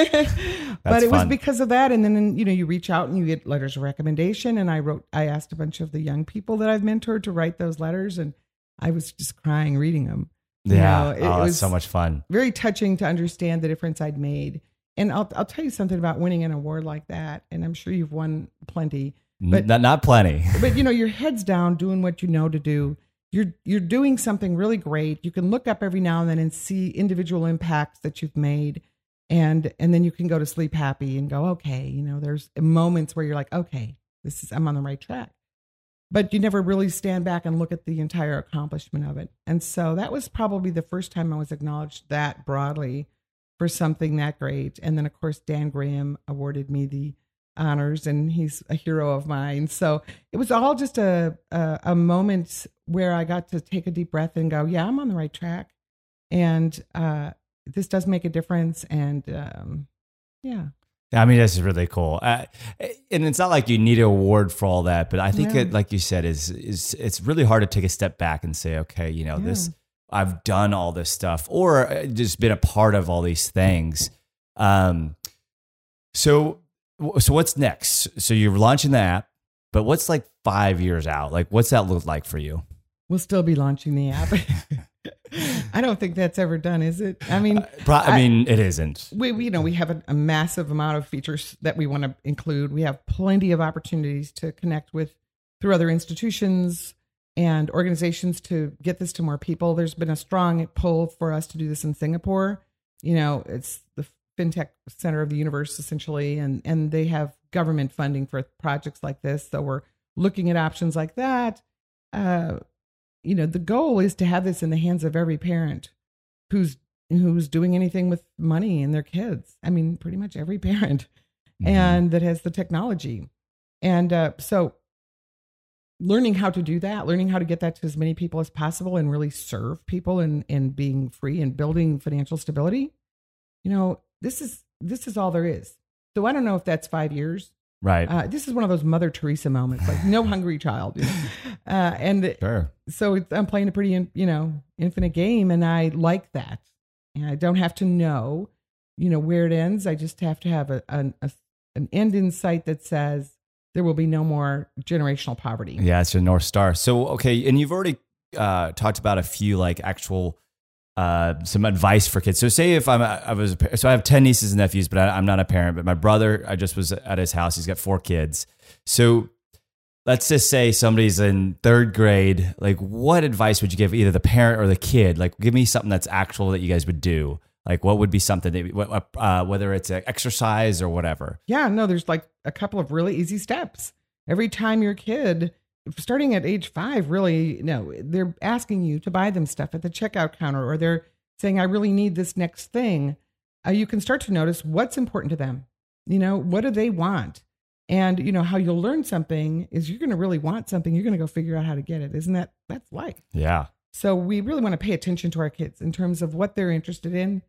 But it was because of that and then you know you reach out and you get letters of recommendation and i wrote i asked a bunch of the young people that i've mentored to write those letters and i was just crying reading them. Yeah. you know, it, oh, it was so much fun. very touching to understand the difference i'd made and I'll I'll tell you something about winning an award like that, and I'm sure you've won plenty, but not not plenty. but you know, your head's down doing what you know to do. You're you're doing something really great. You can look up every now and then and see individual impacts that you've made, and and then you can go to sleep happy and go, okay, you know, there's moments where you're like, okay, this is I'm on the right track. But you never really stand back and look at the entire accomplishment of it. And so that was probably the first time I was acknowledged that broadly for something that great. And then, of course, Dan Graham awarded me the honors, and he's a hero of mine. So it was all just a, a, a moment where I got to take a deep breath and go, "Yeah, I'm on the right track," and uh, this does make a difference. And um, yeah. I mean, this is really cool, uh, and it's not like you need an award for all that, but I think yeah. it, like you said, is is it's really hard to take a step back and say, okay, you know, yeah. this I've done all this stuff or uh, just been a part of all these things. Um, so, so what's next? So you're launching the app, but what's like five years out? Like, what's that look like for you? We'll still be launching the app. I don't think that's ever done, is it? I mean, uh, Pro- I, I, mean, it isn't. We, we, you know, we have a, a massive amount of features that we want to include. We have plenty of opportunities to connect with through other institutions, and organizations to get this to more people. There's been a strong pull for us to do this in Singapore. You know, it's the fintech center of the universe essentially, and and they have government funding for projects like this. So we're looking at options like that. Uh, you know, the goal is to have this in the hands of every parent who's who's doing anything with money and their kids. I mean, pretty much every parent, mm-hmm. and that has the technology. And uh, so learning how to do that, learning how to get that to as many people as possible and really serve people and, and being free and building financial stability, you know, this is this is all there is. So I don't know if that's five years. Right. Uh, this is one of those Mother Teresa moments, like no hungry child. You know? uh, and sure. so I'm playing a pretty, you know, infinite game, and I like that. And I don't have to know, you know, where it ends. I just have to have a, a, a an end in sight that says there will be no more generational poverty. Yeah, it's your North Star. So, okay, and you've already uh, talked about a few like actual uh, some advice for kids. So, say if I'm I was a, so I have ten nieces and nephews, but I, am not a parent. But my brother, I just was at his house. He's got four kids. So, let's just say somebody's in third grade. Like, what advice would you give either the parent or the kid? Like, give me something that's actual that you guys would do. Like, what would be something that, uh, whether it's an exercise or whatever? Yeah, no, there's like a couple of really easy steps. Every time your kid, starting at age five, really, no, they're asking you to buy them stuff at the checkout counter or they're saying, I really need this next thing, uh, you can start to notice what's important to them. You know, what do they want? And, you know, how you'll learn something is you're going to really want something. You're going to go figure out how to get it. Isn't that, that's life. Yeah. So we really want to pay attention to our kids in terms of what they're interested in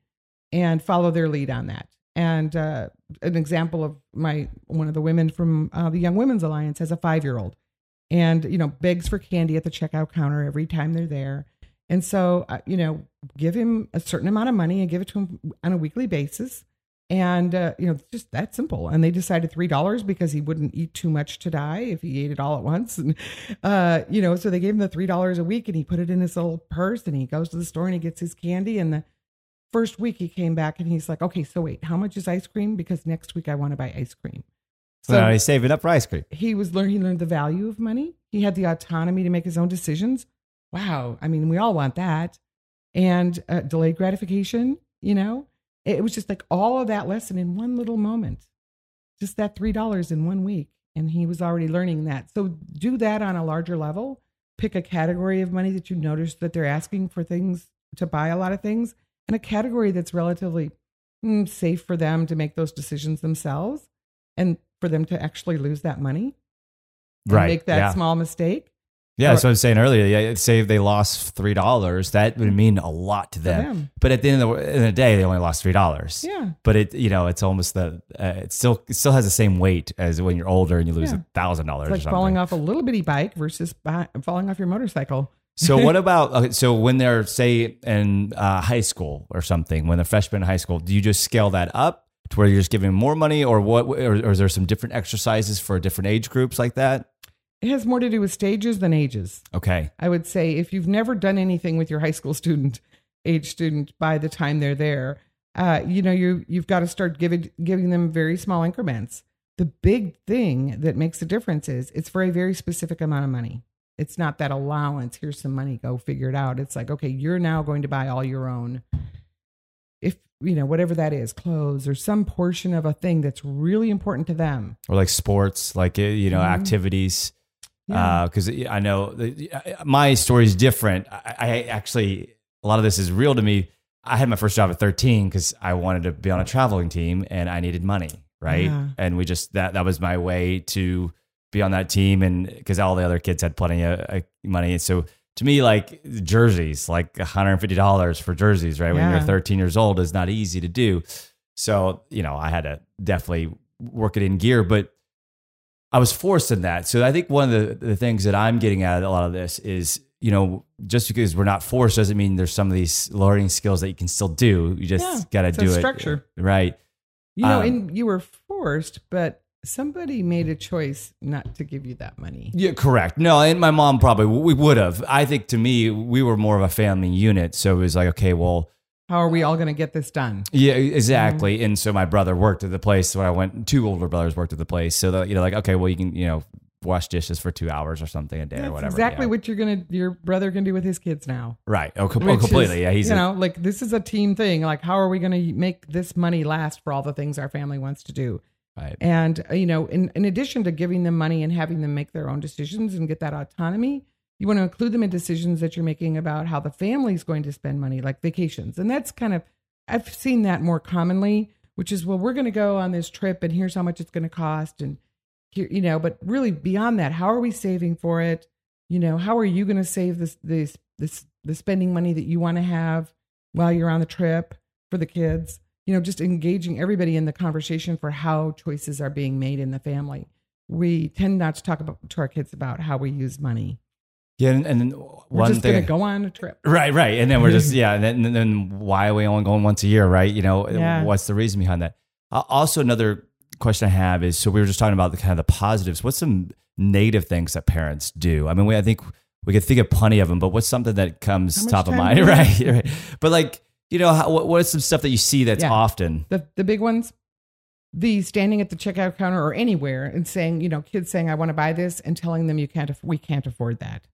and follow their lead on that. And uh, an example of my one of the women from uh, the Young Women's Alliance has a five year old, and you know begs for candy at the checkout counter every time they're there. And so uh, you know give him a certain amount of money and give it to him on a weekly basis. And uh, you know just that simple. And they decided three dollars because he wouldn't eat too much to die if he ate it all at once. And uh, you know so they gave him the three dollars a week, and he put it in his little purse, and he goes to the store and he gets his candy and the first week he came back and he's like, okay, so wait, how much is ice cream? Because next week I want to buy ice cream. So now he's saving up for ice cream. He was learning, he learned the value of money. He had the autonomy to make his own decisions. Wow. I mean, we all want that. And uh, delayed gratification, you know, it was just like all of that lesson in one little moment, just that $3 in one week. And he was already learning that. So do that on a larger level. Pick a category of money that you notice that they're asking for things to buy a lot of things and a category that's relatively mm, safe for them to make those decisions themselves and for them to actually lose that money right make that yeah. small mistake. Yeah that's what i was saying earlier yeah say if they lost three dollars that would mean a lot to them. them. but at the end of the, end of the day they only lost three dollars. Yeah. But it you know it's almost the uh, it still it still has the same weight as when you're older and you lose a thousand dollars like falling off a little bitty bike versus bi- falling off your motorcycle So what about okay, so when they're say in uh, high school or something, when they're freshmen in high school, do you just scale that up to where you're just giving more money, or what? Or, or is there some different exercises for different age groups like that? it has more to do with stages than ages Okay, I would say if you've never done anything with your high school student, age student, by the time they're there, uh, you know you you've got to start giving giving them very small increments. The big thing that makes a difference is it's for a very specific amount of money. It's not that allowance. Here's some money. Go figure it out. It's like okay, you're now going to buy all your own. If you know whatever that is, clothes or some portion of a thing that's really important to them. or like sports, like uh, you know Mhm. activities. Yeah. Because I know the- my story is different. I, I actually a lot of this is real to me. I had my first job at 13 because I wanted to be on a traveling team and I needed money, right? Yeah. And we just that that was my way to be on that team, and because all the other kids had plenty of uh, money, and so to me, like jerseys, like 150 dollars for jerseys, right? When you're 13 years old, is not easy to do. So you know, I had to definitely work it in gear, but I was forced in that. So I think one of the, the things that I'm getting at a lot of this is, you know, just because we're not forced doesn't mean there's some of these learning skills that you can still do. You just Yeah, got to do it. structure. Right. You know, Um, and you were forced, but somebody made a choice not to give you that money. Yeah, correct. No, and my mom probably we would have. I think to me, we were more of a family unit. So it was like, okay, well, How are we all going to get this done? Yeah, exactly. Mm-hmm. And so my brother worked at the place when I went. Two older brothers worked at the place, so that you know, like, okay, well, you can you know wash dishes for two hours or something a day or whatever. exactly yeah. what you're gonna your brother can do with his kids now. right. Oh, com- oh, Which is, completely. yeah, he's you a- know like this is a team thing. Like how are we going to make this money last for all the things our family wants to do? Right. And uh, you know, in in addition to giving them money and having them make their own decisions and get that autonomy, you want to include them in decisions that you're making about how the family's going to spend money, like vacations. And that's kind of I've seen that more commonly, which is well, we're going to go on this trip, and here's how much it's going to cost, and here, you know. But really, beyond that, how are we saving for it? You know, how are you going to save this this this the spending money that you want to have while you're on the trip for the kids? You know, just engaging everybody in the conversation for how choices are being made in the family. We tend not to talk about to our kids about how we use money. Yeah, and, and then We're one just thing. going to go on a trip. Right, right, and then we're just yeah, and then, and then why are we only going once a year, right? You know, Yeah. what's the reason behind that? Uh, also, another question I have is: so we were just talking about the kind of the positives. What's some negative things that parents do? I mean, we, I think we could think of plenty of them, but what's something that comes top of mind, right? right? But like, you know, how, what, what's some stuff that you see that's Yeah. often? the the big ones the standing at the checkout counter or anywhere and saying you know kids saying i want to buy this and telling them you can't aff- we can't afford that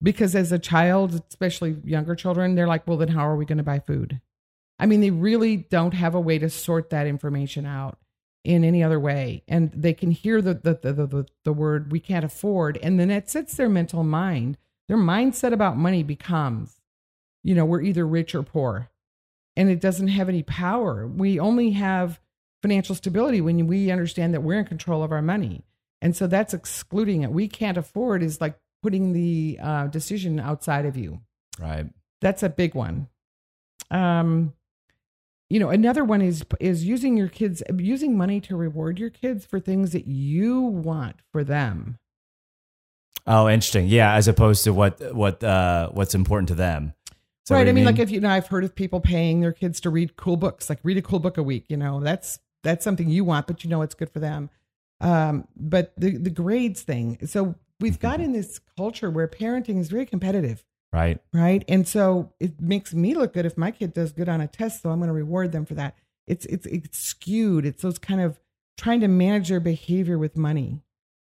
because as a child especially younger children they're like well then how are we going to buy food i mean they really don't have a way to sort that information out in any other way and they can hear the the the, the, the, the word we can't afford and then it sets their mental mind their mindset about money becomes you know we're either rich or poor and it doesn't have any power. We only have financial stability when we understand that we're in control of our money. And so that's excluding it. We can't afford is like putting the uh, decision outside of you. Right. That's a big one. Um, you know, another one is is using your kids using money to reward your kids for things that you want for them. Oh, interesting. Yeah, as opposed to what what uh, what's important to them. Right. I mean, mean, like if you know, I've heard of people paying their kids to read cool books, like read a cool book a week. You know, that's that's something you want, but you know it's good for them. Um, but the the grades thing. So we've got in this culture where parenting is very competitive. Right. Right. And so it makes me look good if my kid does good on a test. So I'm going to reward them for that. It's, it's, it's skewed. It's those kind of trying to manage their behavior with money.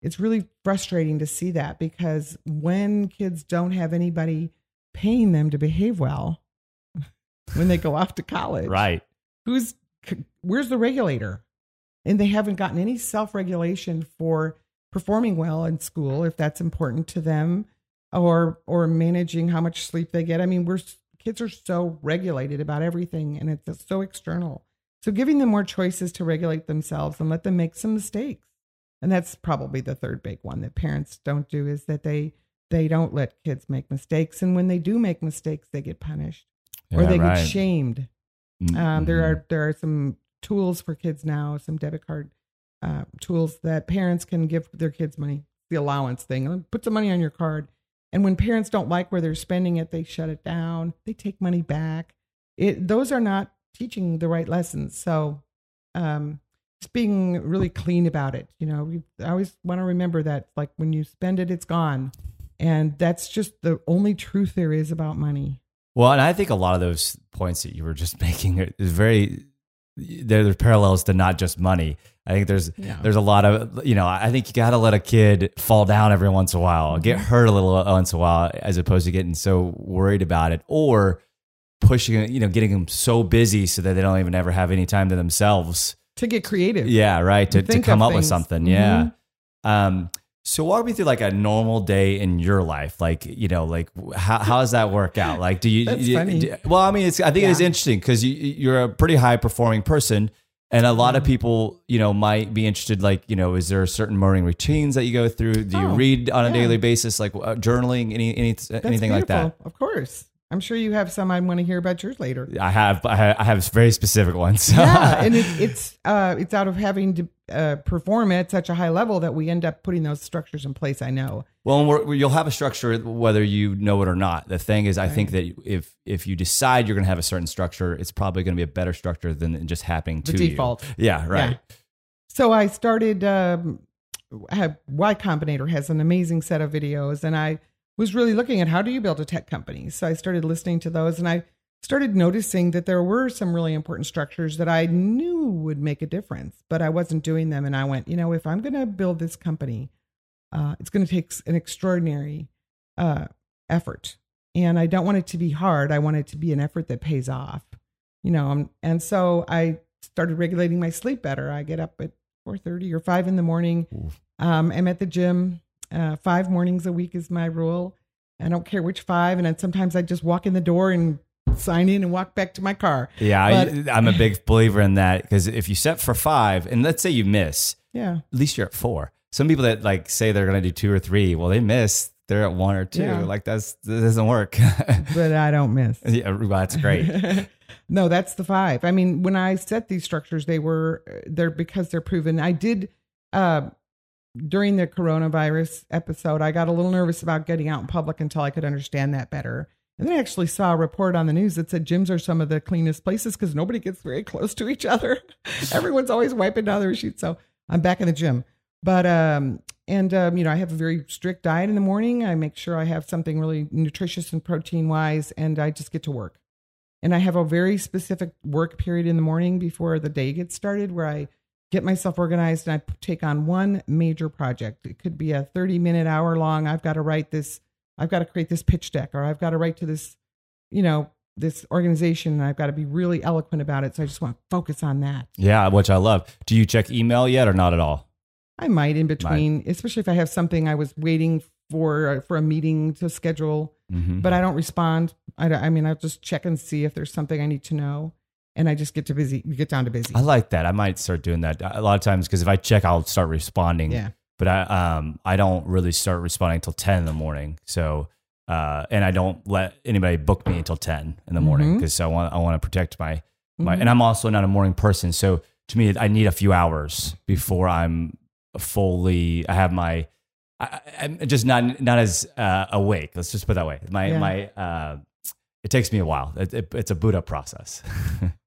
It's really frustrating to see that because when kids don't have anybody paying them to behave well when they go off to college, right? Who's, where's the regulator? And they haven't gotten any self regulation for performing well in school if that's important to them or or managing how much sleep they get. I mean, we're kids are so regulated about everything and it's so external. So giving them more choices to regulate themselves and let them make some mistakes. And that's probably the third big one that parents don't do is that they they don't let kids make mistakes and when they do make mistakes they get punished yeah, or they right. get shamed. Mm-hmm. Um, there are there are some tools for kids now, some debit card uh, tools that parents can give their kids money, the allowance thing. Put some money on your card and when parents don't like where they're spending it, they shut it down. They take money back. It, those are not teaching the right lessons. So, um, just being really clean about it. You know, we, I always want to remember that, like when you spend it, it's gone, and that's just the only truth there is about money. Well, and I think a lot of those points that you were just making is very there there's parallels to not just money. I think there's yeah. there's a lot of you know I think you got to let a kid fall down every once in a while, mm-hmm. get hurt a little once in a while, as opposed to getting so worried about it or pushing you know getting them so busy so that they don't even ever have any time to themselves to get creative. Yeah, right. To to come up things. with something. Mm-hmm. Yeah. Um, so walk me through like a normal day in your life. Like, you know, like how, how does that work out? Like, do you, you do, well, I mean, it's, I think yeah. it is interesting because you, you're a pretty high performing person and a lot of mm-hmm. people, you know, might be interested. Like, you know, is there certain morning routines that you go through? Do you oh, read on a yeah. daily basis, like uh, journaling, any, any anything beautiful. like that? Of course. I'm sure you have some. I want to hear about yours later. I have. I have very specific ones. yeah, and it, it's uh, it's out of having to uh, perform at such a high level that we end up putting those structures in place. I know. Well, you'll have a structure whether you know it or not. The thing is, I right. think that if if you decide you're going to have a certain structure, it's probably going to be a better structure than just happening the to default. You. Yeah, right. Yeah. So I started. Um, have Y Combinator has an amazing set of videos, and I was really looking at how do you build a tech company. So I started listening to those and I started noticing that there were some really important structures that I knew would make a difference, but I wasn't doing them. And I went, you know, if I'm going to build this company, uh, it's going to take an extraordinary uh, effort. And I don't want it to be hard. I want it to be an effort that pays off, you know. Um, and so I started regulating my sleep better. I get up at 4:30 or 5 in the morning. Um, I'm at the gym uh, five mornings a week is my rule. I don't care which five. And then sometimes I just walk in the door and sign in and walk back to my car. Yeah, but, I, am a big believer in that because if you set for five, and let's say you miss, yeah, at least you're at four. Some people that like say they're going to do two or three, well, they miss. They're at one or two. Yeah. Like that's that doesn't work. but I don't miss. Yeah, that's great. no, that's the five. I mean, when I set these structures, they were they're because they're proven. I did. Uh, during the coronavirus episode, I got a little nervous about getting out in public until I could understand that better. And then I actually saw a report on the news that said gyms are some of the cleanest places because nobody gets very close to each other. Everyone's always wiping down their sheets. So I'm back in the gym. But, um, and, um, you know, I have a very strict diet in the morning. I make sure I have something really nutritious and protein wise, and I just get to work. And I have a very specific work period in the morning before the day gets started where I get myself organized and I take on one major project. It could be a 30 minute, hour long. I've got to write this, I've got to create this pitch deck, or I've got to write to this, you know, this organization and I've got to be really eloquent about it. So I just want to focus on that. Yeah, which I love. Do you check email yet or not at all? I might in between, might. especially if I have something I was waiting for uh, for a meeting to schedule, mm-hmm. but I don't respond I, I mean, I'll just check and see if there's something I need to know, and I just get to busy, we get down to busy. I like that. I might start doing that a lot of times because if I check, I'll start responding. yeah, But I um I don't really start responding until ten in the morning. So uh and I don't let anybody book me until ten in the morning because I want I want to protect my my Mhm. and I'm also not a morning person. So to me, I need a few hours before I'm fully. I have my. I, I'm just not not as uh, awake. Let's just put that way. My Yeah. my. Uh, it takes me a while. It, it, it's a boot up process.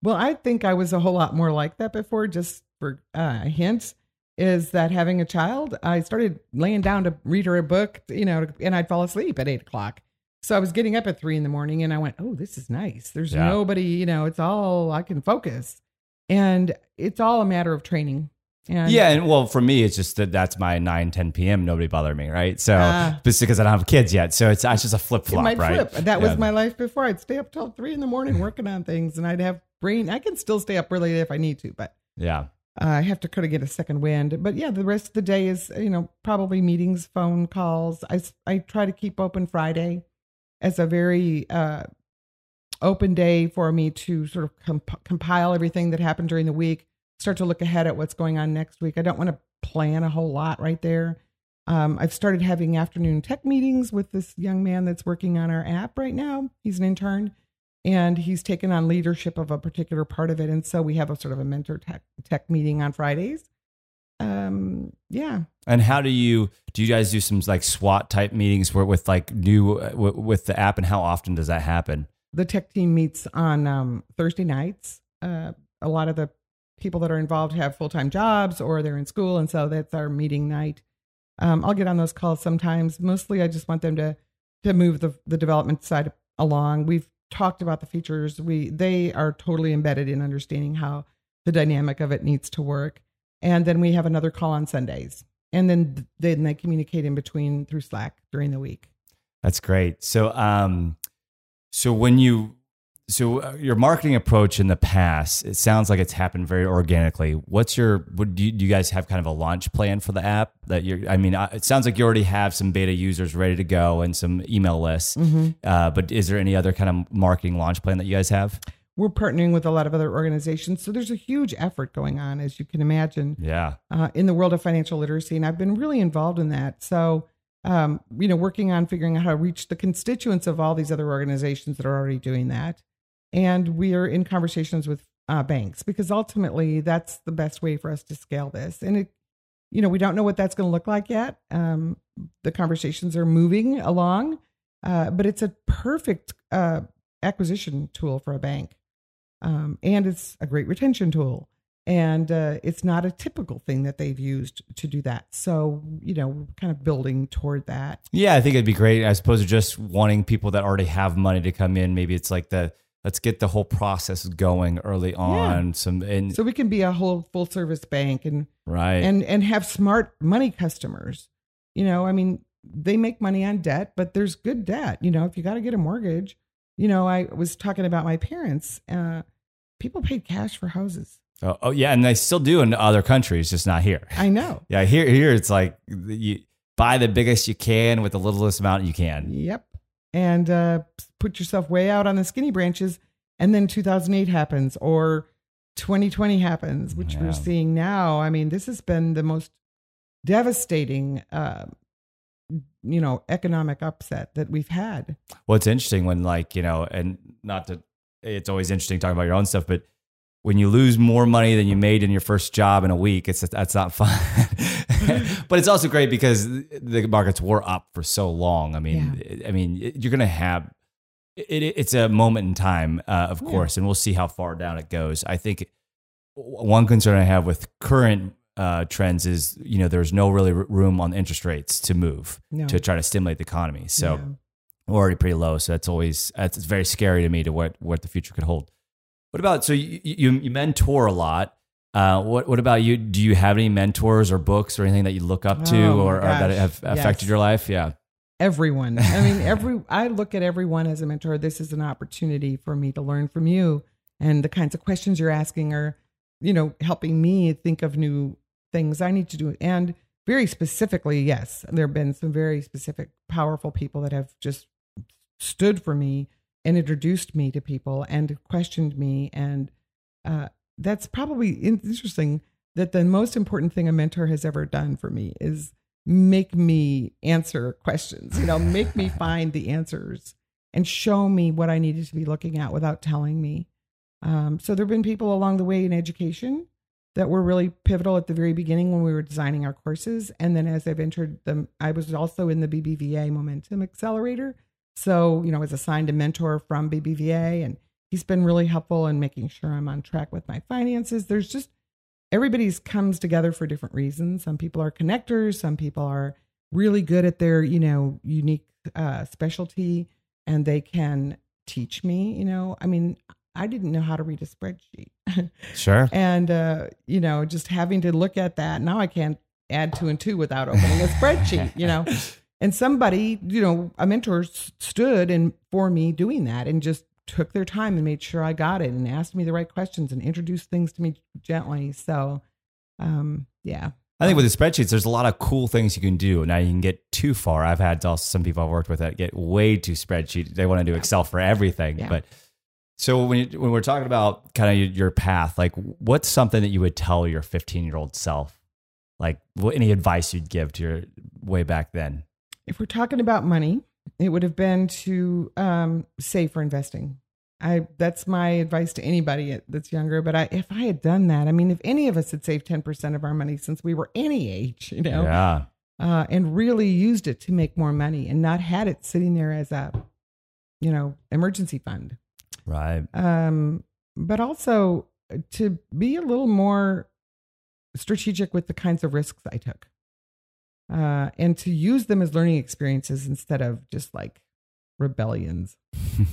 Well, I think I was a whole lot more like that before. Just for uh, a hint, is that having a child, I started laying down to read her a book, you know, and I'd fall asleep at eight o'clock. So I was getting up at three in the morning, and I went, "Oh, this is nice. There's Yeah. nobody, you know. It's all I can focus, and it's all a matter of training." And yeah, and well, for me, it's just that that's my 9, 10 p.m. Nobody bother me, right? So Ah. just because I don't have kids yet, so it's, it's just a flip flop, right? flip. That was my life before. I'd stay up till three in the morning working on things, and I'd have brain. I can still stay up really late if I need to, but yeah. Uh, I have to kind of get a second wind. But yeah, the rest of the day is, you know, probably meetings, phone calls. I I try to keep open Friday as a very uh, open day for me to sort of comp- compile everything that happened during the week, start to look ahead at what's going on next week. I don't want to plan a whole lot right there. Um, I've started having afternoon tech meetings with this young man that's working on our app right now. He's an intern and he's taken on leadership of a particular part of it. And so we have a sort of a mentor tech, tech meeting on Fridays. Um, yeah. And how do you do? You guys do some like SWAT type meetings where with like new uh, with the app, and how often does that happen? The tech team meets on um, Thursday nights. Uh, a lot of the people that are involved have full time jobs or they're in school. And so that's our meeting night. Um, I'll get on those calls sometimes. Mostly, I just want them to to move the the development side along. We've talked about the features. We they are totally embedded in understanding how the dynamic of it needs to work. And then we have another call on Sundays, and then then they communicate in between through Slack during the week. That's great. So, um, so when you, so uh, your marketing approach in the past, it sounds like it's happened very organically. What's your, what do you, do you guys have kind of a launch plan for the app that you're, I mean, uh, it sounds like you already have some beta users ready to go and some email lists. Uh, but is there any other kind of marketing launch plan that you guys have? We're partnering with a lot of other organizations, so there's a huge effort going on, as you can imagine. Yeah. uh, in the world of financial literacy, and I've been really involved in that. So, um, you know, working on figuring out how to reach the constituents of all these other organizations that are already doing that, and we are in conversations with uh, banks because ultimately that's the best way for us to scale this. And it, you know, we don't know what that's going to look like yet. Um, the conversations are moving along, uh, but it's a perfect uh, acquisition tool for a bank, um, and it's a great retention tool and uh, it's not a typical thing that they've used to do that. So you know, kind of building toward that. Yeah, I think it'd be great I suppose just wanting people that already have money to come in. Maybe it's like the let's get the whole process going early on. Some and So we can be a whole full service bank and right. and and have smart money customers. You know, I mean, they make money on debt, but there's good debt. You know, if you got to get a mortgage, you know, I was talking about my parents. Uh, people paid cash for houses. oh, oh, yeah, and they still do in other countries, just not here. I know. Yeah, here here it's like you buy the biggest you can with the littlest amount you can. Yep. And uh, put yourself way out on the skinny branches. And then 2008 happens or 2020 happens, which Yeah. we're seeing now. I mean, this has been the most devastating, uh, you know, economic upset that we've had. Well, it's interesting when like you know, and not to. It's always interesting talking about your own stuff, but when you lose more money than you made in your first job in a week, it's that's not fun. but it's also great because the markets were up for so long. I mean, I mean, you're gonna have. It, it- it's a moment in time, uh, of Yeah. course, and we'll see how far down it goes. I think one concern I have with current uh, trends is, you know, there's no really room on interest rates to move No. to try to stimulate the economy. So Yeah. we're already pretty low. So that's always that's it's very scary to me to what what the future could hold. What about so you you, you mentor a lot? Uh, what what about you? Do you have any mentors or books or anything that you look up to Oh, or, or that have affected Yes. your life? Yeah, everyone. I mean, every I look at everyone as a mentor. This is an opportunity for me to learn from you, and the kinds of questions you're asking are, you know, helping me think of new things I need to do. And very specifically, yes, there have been some very specific, powerful people that have just stood for me and introduced me to people and questioned me. And uh, that's probably interesting that the most important thing a mentor has ever done for me is make me answer questions, you know, make me find the answers and show me what I needed to be looking at without telling me. Um, so there have been people along the way in education that were really pivotal at the very beginning when we were designing our courses. And then as I've entered them, I was also in the BBVA Momentum Accelerator. So, you know, I was assigned a mentor from BBVA and he's been really helpful in making sure I'm on track with my finances. There's just everybody's comes together for different reasons. Some people are connectors, some people are really good at their, you know, unique uh, specialty and they can teach me, you know. I mean, I didn't know how to read a spreadsheet. Sure. and uh, you know, just having to look at that, now I can't add two and two without opening a spreadsheet, you know. And somebody, you know, a mentor stood and for me doing that and just took their time and made sure I got it and asked me the right questions and introduced things to me gently. So, um, yeah. I think with the spreadsheets, there's a lot of cool things you can do. Now you can get too far. I've had also some people I've worked with that get way too spreadsheet. They want to do yeah. Excel for everything. Yeah. But so when you, when we're talking about kind of your path, like what's something that you would tell your 15 year old self? Like what, any advice you'd give to your way back then? If we're talking about money, it would have been to um, save for investing. I that's my advice to anybody that's younger. But I, if I had done that, I mean, if any of us had saved ten percent of our money since we were any age, you know, yeah, uh, and really used it to make more money and not had it sitting there as a, you know, emergency fund, right? Um, but also to be a little more strategic with the kinds of risks I took uh, and to use them as learning experiences instead of just like rebellions.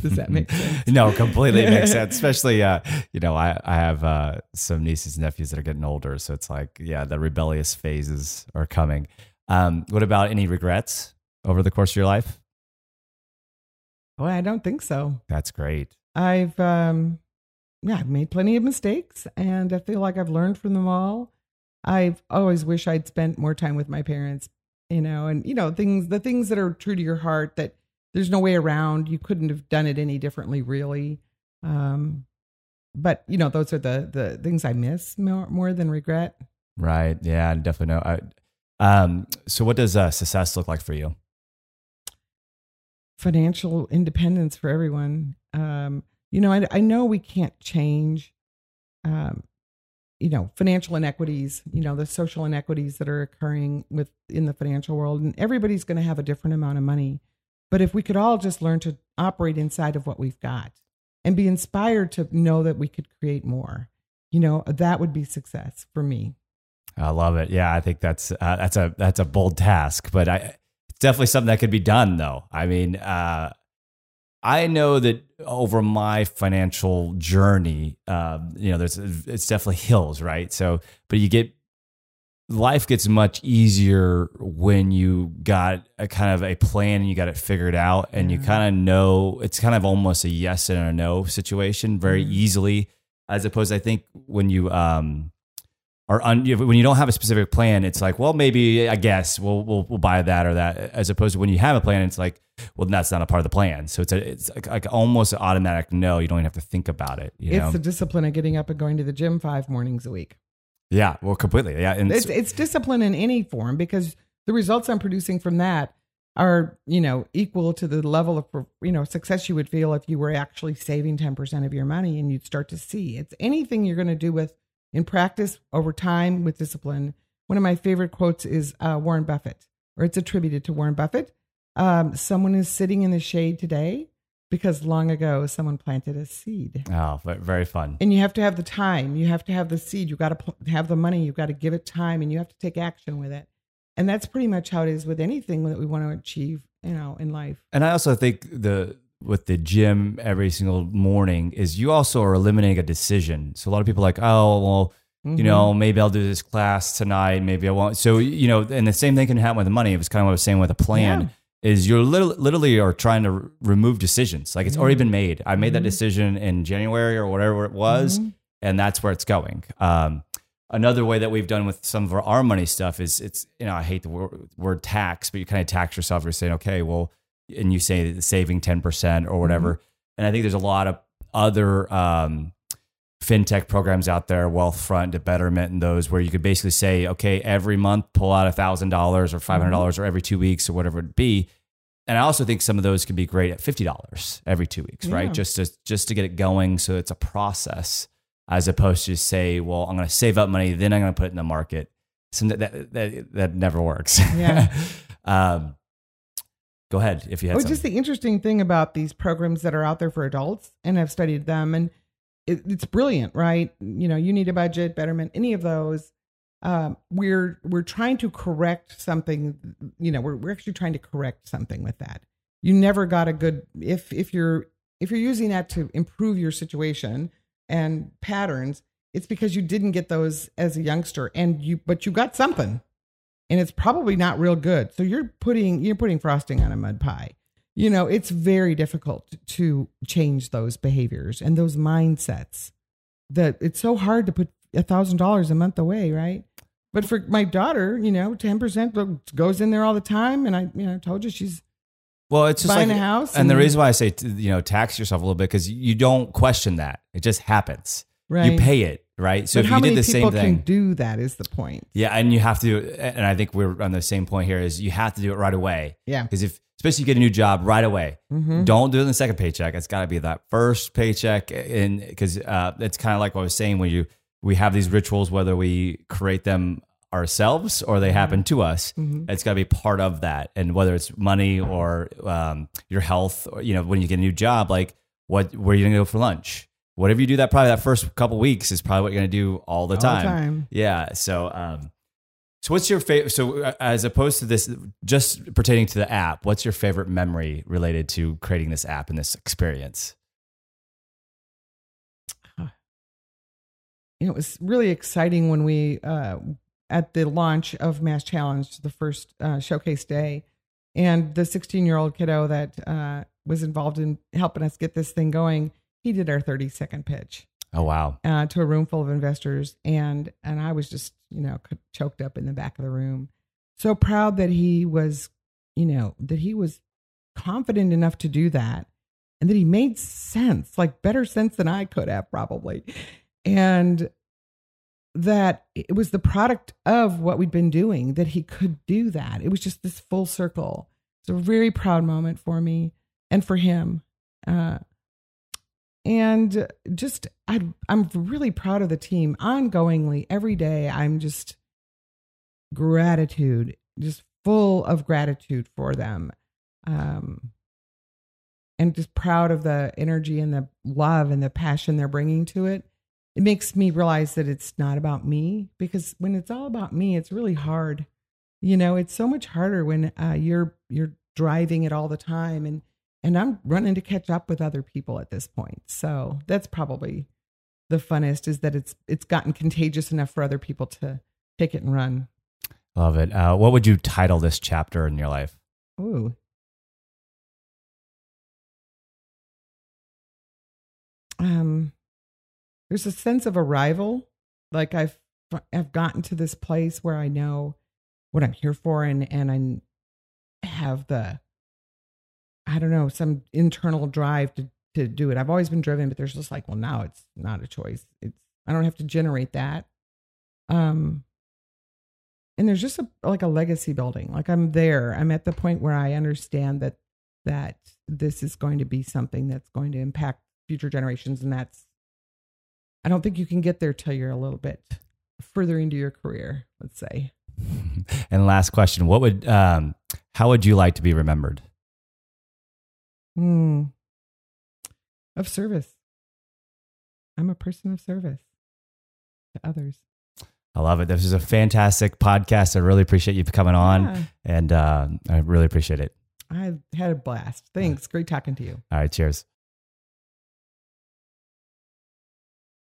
Does that make sense? no, completely makes sense. Especially, uh, you know, I, I have uh, some nieces and nephews that are getting older. So it's like, yeah, the rebellious phases are coming. Um, what about any regrets over the course of your life? Well, I don't think so. That's great. I've, um, yeah, I've made plenty of mistakes and I feel like I've learned from them all. I've always wish I'd spent more time with my parents, you know, and you know, things the things that are true to your heart that there's no way around. You couldn't have done it any differently, really. Um, but you know, those are the the things I miss more more than regret. Right. Yeah, I definitely know. I, um, so what does uh, success look like for you? Financial independence for everyone. Um, you know, I, I know we can't change um, you know financial inequities you know the social inequities that are occurring with in the financial world and everybody's going to have a different amount of money. But if we could all just learn to operate inside of what we've got and be inspired to know that we could create more you know that would be success for me. I love it. Yeah i think that's uh, that's a that's a bold task but i it's definitely something that could be done though. I mean uh I know that over my financial journey, um, you know, there's it's definitely hills, right? So, but you get life gets much easier when you got a kind of a plan and you got it figured out, and you kind of know it's kind of almost a yes and a no situation very mm-hmm. easily, as opposed, I think, when you um, are un, when you don't have a specific plan, it's like, well, maybe I guess we'll we'll, we'll buy that or that, as opposed to when you have a plan, it's like well, that's not a part of the plan. So it's a, it's like, like almost automatic no. You don't even have to think about it. it's know? the discipline of getting up and going to the gym five mornings a week. Yeah, well, completely. Yeah, and it's it's discipline in any form because the results I'm producing from that are you know equal to the level of you know success you would feel if you were actually saving 10% of your money and you'd start to see it's anything you're going to do with in practice over time with discipline one of my favorite quotes is uh, warren buffett or it's attributed to warren buffett um, someone is sitting in the shade today because long ago someone planted a seed. Oh, very fun. And you have to have the time. You have to have the seed. You got to pl- have the money. You've got to give it time, and you have to take action with it. And that's pretty much how it is with anything that we want to achieve, you know, in life. And I also think the with the gym every single morning is you also are eliminating a decision. So a lot of people are like, oh, well, mm-hmm. you know, maybe I'll do this class tonight, maybe I won't. So you know, and the same thing can happen with the money. It was kind of what I was saying with a plan. Yeah is you're literally, literally are trying to remove decisions. Like it's already been made. I made that mm-hmm. decision in January or whatever it was, mm-hmm. and that's where it's going. Um, another way that we've done with some of our, our money stuff is it's you know I hate the word, word tax, but you kind of tax yourself. You're saying okay, well, and you say saving ten percent or whatever. Mm-hmm. and I think there's a lot of other um, fintech programs out there, Wealthfront, to Betterment, and those where you could basically say, okay, every month pull out a thousand dollars or five hundred dollars, or every two weeks or whatever it be. And I also think some of those can be great at fifty dollars every two weeks, right? Just to just to get it going, so it's a process, as opposed to just say, well, I'm going to save up money, then I'm going to put it in the market. So that that that, that never works. Yeah. um, go ahead if you had Oh, some. just the interesting thing about these programs that are out there for adults, and I've studied them, and it, it's brilliant, right? You know, you need a budget, Betterment, any of those. Um, we're we're trying to correct something. You know, we're we're actually trying to correct something with that. You never got a good if if you're if you're using that to improve your situation and patterns. It's because you didn't get those as a youngster, and you but you got something and it's probably not real good. So you're putting you're putting frosting on a mud pie. You know, it's very difficult to change those behaviors and those mindsets. That it's so hard to put a thousand dollars a month away, right? But for my daughter, you know, ten percent goes in there all the time, and I, you know, told you she's well, it's just buying like a house, And the reason why I say, you know, tax yourself a little bit because you don't question that. It just happens. right. You pay it, right? So but if you did the same thing. can do that? Is the point? yeah, and you have to, and I think we're on the same point here is you have to do it right away. Yeah. Because if, especially you get a new job right away, Mm-hmm. don't do it in the second paycheck. It's got to be that first paycheck. And because uh, it's kind of like what I was saying when you, we have these rituals, whether we create them ourselves or they happen to us, Mhm. it's got to be part of that. And whether it's money or um, your health, or, you know, when you get a new job, like what, where are you going to go for lunch? Whatever you do that probably that first couple weeks is probably what you're going to do all the All time. time. Yeah. So, um, so what's your favorite? So, uh, as opposed to this, just pertaining to the app, what's your favorite memory related to creating this app and this experience? you know, it was really exciting when we uh, at the launch of MassChallenge, the first uh, showcase day, and the 16 year old kiddo that uh, was involved in helping us get this thing going. He did our 30 second pitch Oh wow! uh, to a room full of investors, and and I was just you know choked up in the back of the room, so proud that he was, you know, that he was confident enough to do that, and that he made sense, like better sense than I could have probably, and that it was the product of what we'd been doing that he could do that. It was just this full circle. It's a very proud moment for me and for him. Uh, and just I, I'm really proud of the team ongoingly every day. I'm just gratitude, just full of gratitude for them, um, and just proud of the energy and the love and the passion they're bringing to it. It makes me realize that it's not about me because when it's all about me, it's really hard. You know, it's so much harder when uh, you're you're driving it all the time and and I'm running to catch up with other people at this point. So that's probably the funnest is that it's it's gotten contagious enough for other people to take it and run. Love it. Uh, what would you title this chapter in your life? Ooh. Um, there's a sense of arrival. Like I've I've gotten to this place where I know what I'm here for, and and I have the I don't know some internal drive to to do it. I've always been driven, but there's just like, well, now it's not a choice. It's I don't have to generate that. Um, and there's just a like a legacy building. Like I'm there. I'm at the point where I understand that that this is going to be something that's going to impact future generations, and that's I don't think you can get there till you're a little bit further into your career. Let's say. And last question: What would, um, how would you like to be remembered? Hmm. Of service. I'm a person of service to others. I love it. This is a fantastic podcast. I really appreciate you coming on, Yeah, and uh, I really appreciate it. I had a blast. Thanks. Great talking to you. All right, cheers.